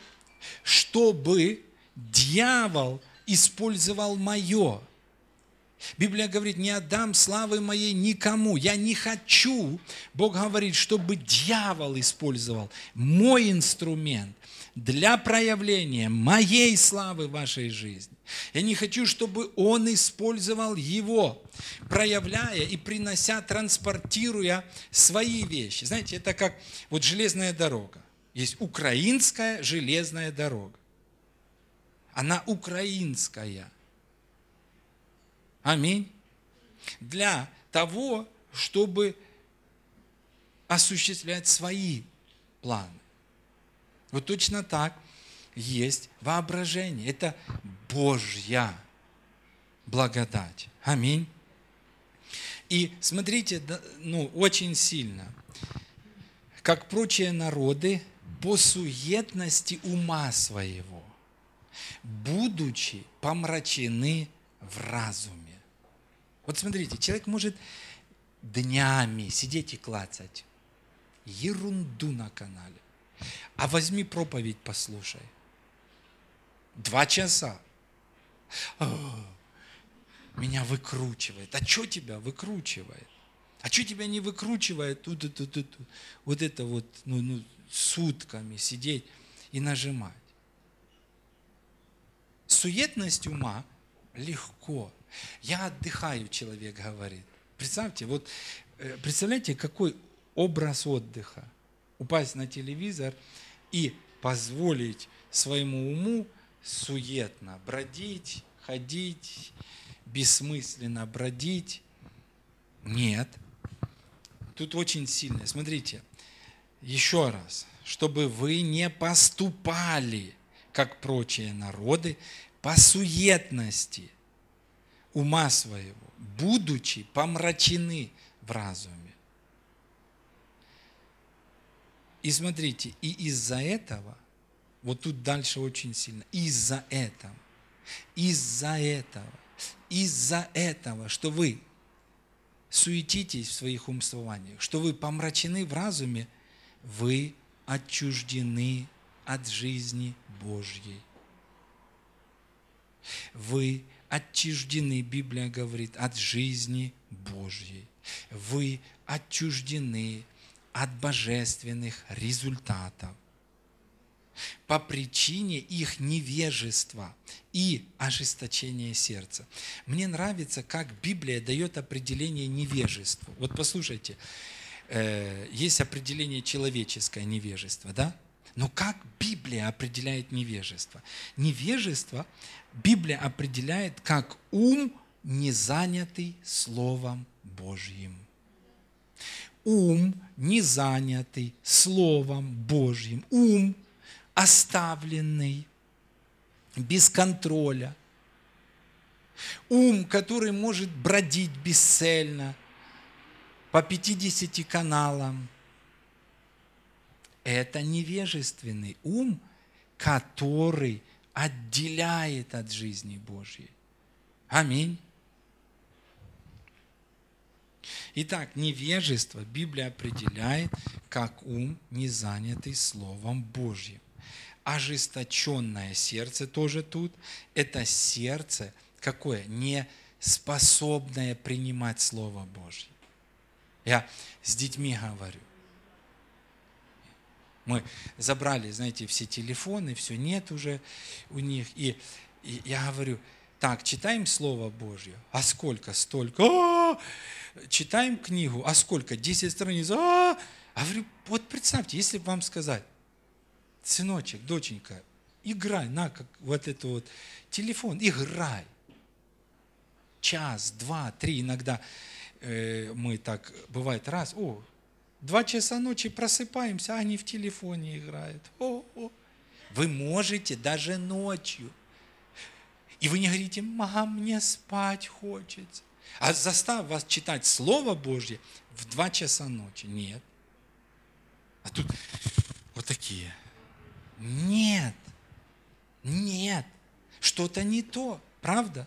чтобы дьявол использовал мое. Библия говорит, не отдам славы моей никому. Я не хочу, Бог говорит, чтобы дьявол использовал мой инструмент для проявления моей славы в вашей жизни. Я не хочу, чтобы он использовал его, проявляя и принося, транспортируя свои вещи. Знаете, это как вот железная дорога. Есть украинская железная дорога. Она украинская. Аминь. Для того, чтобы осуществлять свои планы. Вот точно так есть воображение. Это Божья благодать. Аминь. И смотрите, ну, очень сильно, как прочие народы, по суетности ума своего, будучи помрачены в разуме. Вот смотрите, человек может днями сидеть и клацать ерунду на канале. А возьми проповедь, послушай. Два часа. меня выкручивает. А что тебя выкручивает? А что тебя не выкручивает? Тут, тут, тут, тут. Вот это вот, ну, ну, сутками сидеть и нажимать. Суетность ума легко. Я отдыхаю, человек говорит. Представьте, вот э, представляете, какой образ отдыха упасть на телевизор и позволить своему уму суетно бродить, ходить, бессмысленно бродить. Нет. Тут очень сильно. Смотрите, еще раз, чтобы вы не поступали, как прочие народы, по суетности ума своего, будучи помрачены в разуме. И смотрите, и из-за этого, вот тут дальше очень сильно, из-за этого, из-за этого, из-за этого, что вы суетитесь в своих умствованиях, что вы помрачены в разуме, вы отчуждены от жизни Божьей. Вы отчуждены, Библия говорит, от жизни Божьей. Вы отчуждены от божественных результатов по причине их невежества и ожесточения сердца. Мне нравится, как Библия дает определение невежеству. Вот послушайте, э, есть определение человеческое невежество, да? Но как Библия определяет невежество? Невежество Библия определяет как ум, не занятый Словом Божьим. Ум, не занятый Словом Божьим, ум, оставленный, без контроля, ум, который может бродить бесцельно по 50 каналам. Это невежественный ум, который отделяет от жизни Божьей. Аминь. Итак, невежество Библия определяет как ум, не занятый Словом Божьим. Ожесточенное сердце тоже тут. Это сердце какое? Не способное принимать Слово Божье. Я с детьми говорю. Мы забрали, знаете, все телефоны, все нет уже у них. И, и я говорю, так, читаем Слово Божье. А сколько? Столько. А-а-а! читаем книгу, а сколько? 10 страниц. А, а говорю, вот представьте, если бы вам сказать, сыночек, доченька, играй, на, как вот это вот, телефон, играй. Час, два, три, иногда э, мы так, бывает раз, о, два часа ночи просыпаемся, а они в телефоне играют. О, о. Вы можете даже ночью. И вы не говорите, мам, мне спать хочется. А застав вас читать Слово Божье в два часа ночи. Нет. А тут вот такие. Нет. Нет. Что-то не то. Правда?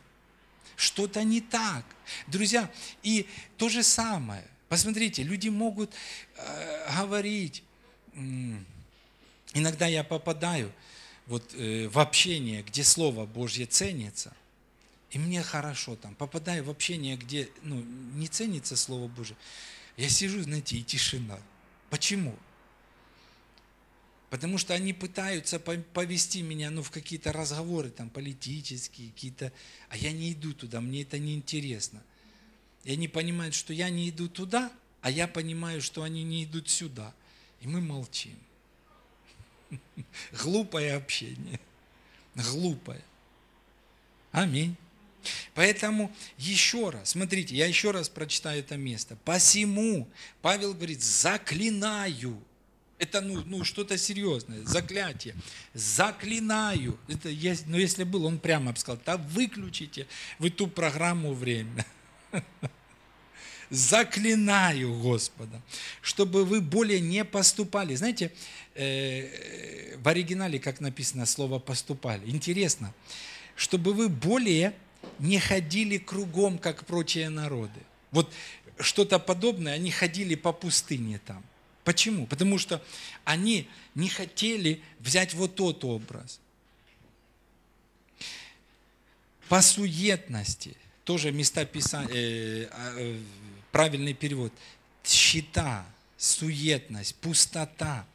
Что-то не так. Друзья, и то же самое. Посмотрите, люди могут э, говорить. Иногда я попадаю вот, э, в общение, где Слово Божье ценится – И мне хорошо там. Попадаю в общение, где ну, не ценится Слово Божие. Я сижу, знаете, и тишина. Почему? Потому что они пытаются повести меня ну, в какие-то разговоры там, политические, какие-то, а я не иду туда, мне это не интересно. И они понимают, что я не иду туда, а я понимаю, что они не идут сюда. И мы молчим. Глупое общение. Глупое. Аминь. Поэтому еще раз, смотрите, я еще раз прочитаю это место. Посему, Павел говорит, заклинаю. Это ну, ну что-то серьезное, заклятие. Заклинаю. Это есть, ну если был, он прямо сказал, да выключите вы ту программу время. Заклинаю Господа, чтобы вы более не поступали. Знаете, э, в оригинале, как написано слово поступали. Интересно, чтобы вы более не ходили кругом, как прочие народы. Вот что-то подобное, они ходили по пустыне там. Почему? Потому что они не хотели взять вот тот образ. По суетности, тоже места писания, э, э, правильный перевод, счета, суетность, пустота,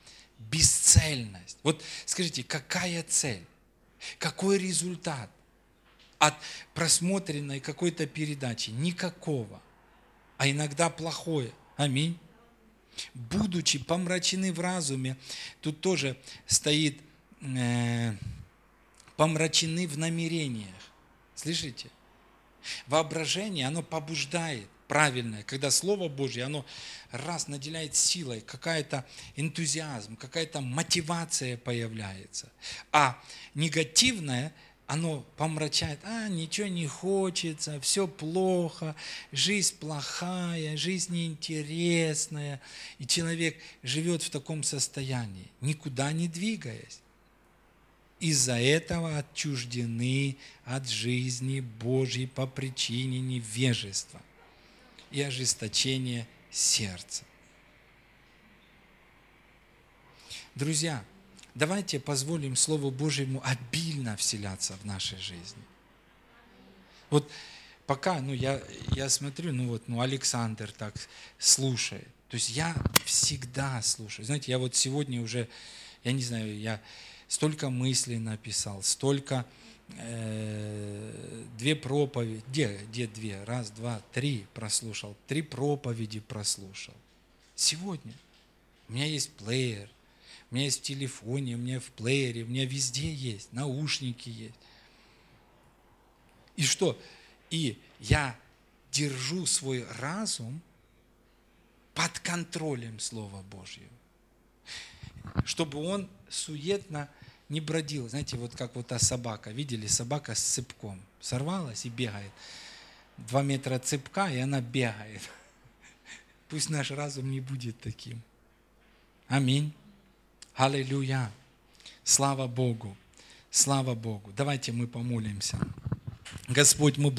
бесцельность. Вот скажите, какая цель? Какой результат? от просмотренной какой-то передачи. Никакого. А иногда плохое. Аминь. Будучи помрачены в разуме, тут тоже стоит э, помрачены в намерениях. Слышите? Воображение, оно побуждает правильное, когда Слово Божье, оно раз наделяет силой, какая-то энтузиазм, какая-то мотивация появляется. А негативное – оно помрачает, а, ничего не хочется, все плохо, жизнь плохая, жизнь неинтересная. И человек живет в таком состоянии, никуда не двигаясь. Из-за этого отчуждены от жизни Божьей по причине невежества и ожесточения сердца. Друзья, Давайте позволим Слову Божьему обильно вселяться в нашей жизни. Вот пока, ну, я, я смотрю, ну, вот, ну, Александр так слушает. То есть я всегда слушаю. Знаете, я вот сегодня уже, я не знаю, я столько мыслей написал, столько, две проповеди, где, где две? Раз, два, три прослушал, три проповеди прослушал. Сегодня. У меня есть плеер, у меня есть в телефоне, у меня в плеере, у меня везде есть, наушники есть. И что? И я держу свой разум под контролем Слова Божьего, чтобы он суетно не бродил. Знаете, вот как вот та собака. Видели, собака с цепком. Сорвалась и бегает. Два метра цепка, и она бегает. Пусть наш разум не будет таким. Аминь. Аллилуйя. Слава Богу. Слава Богу. Давайте мы помолимся. Господь, мы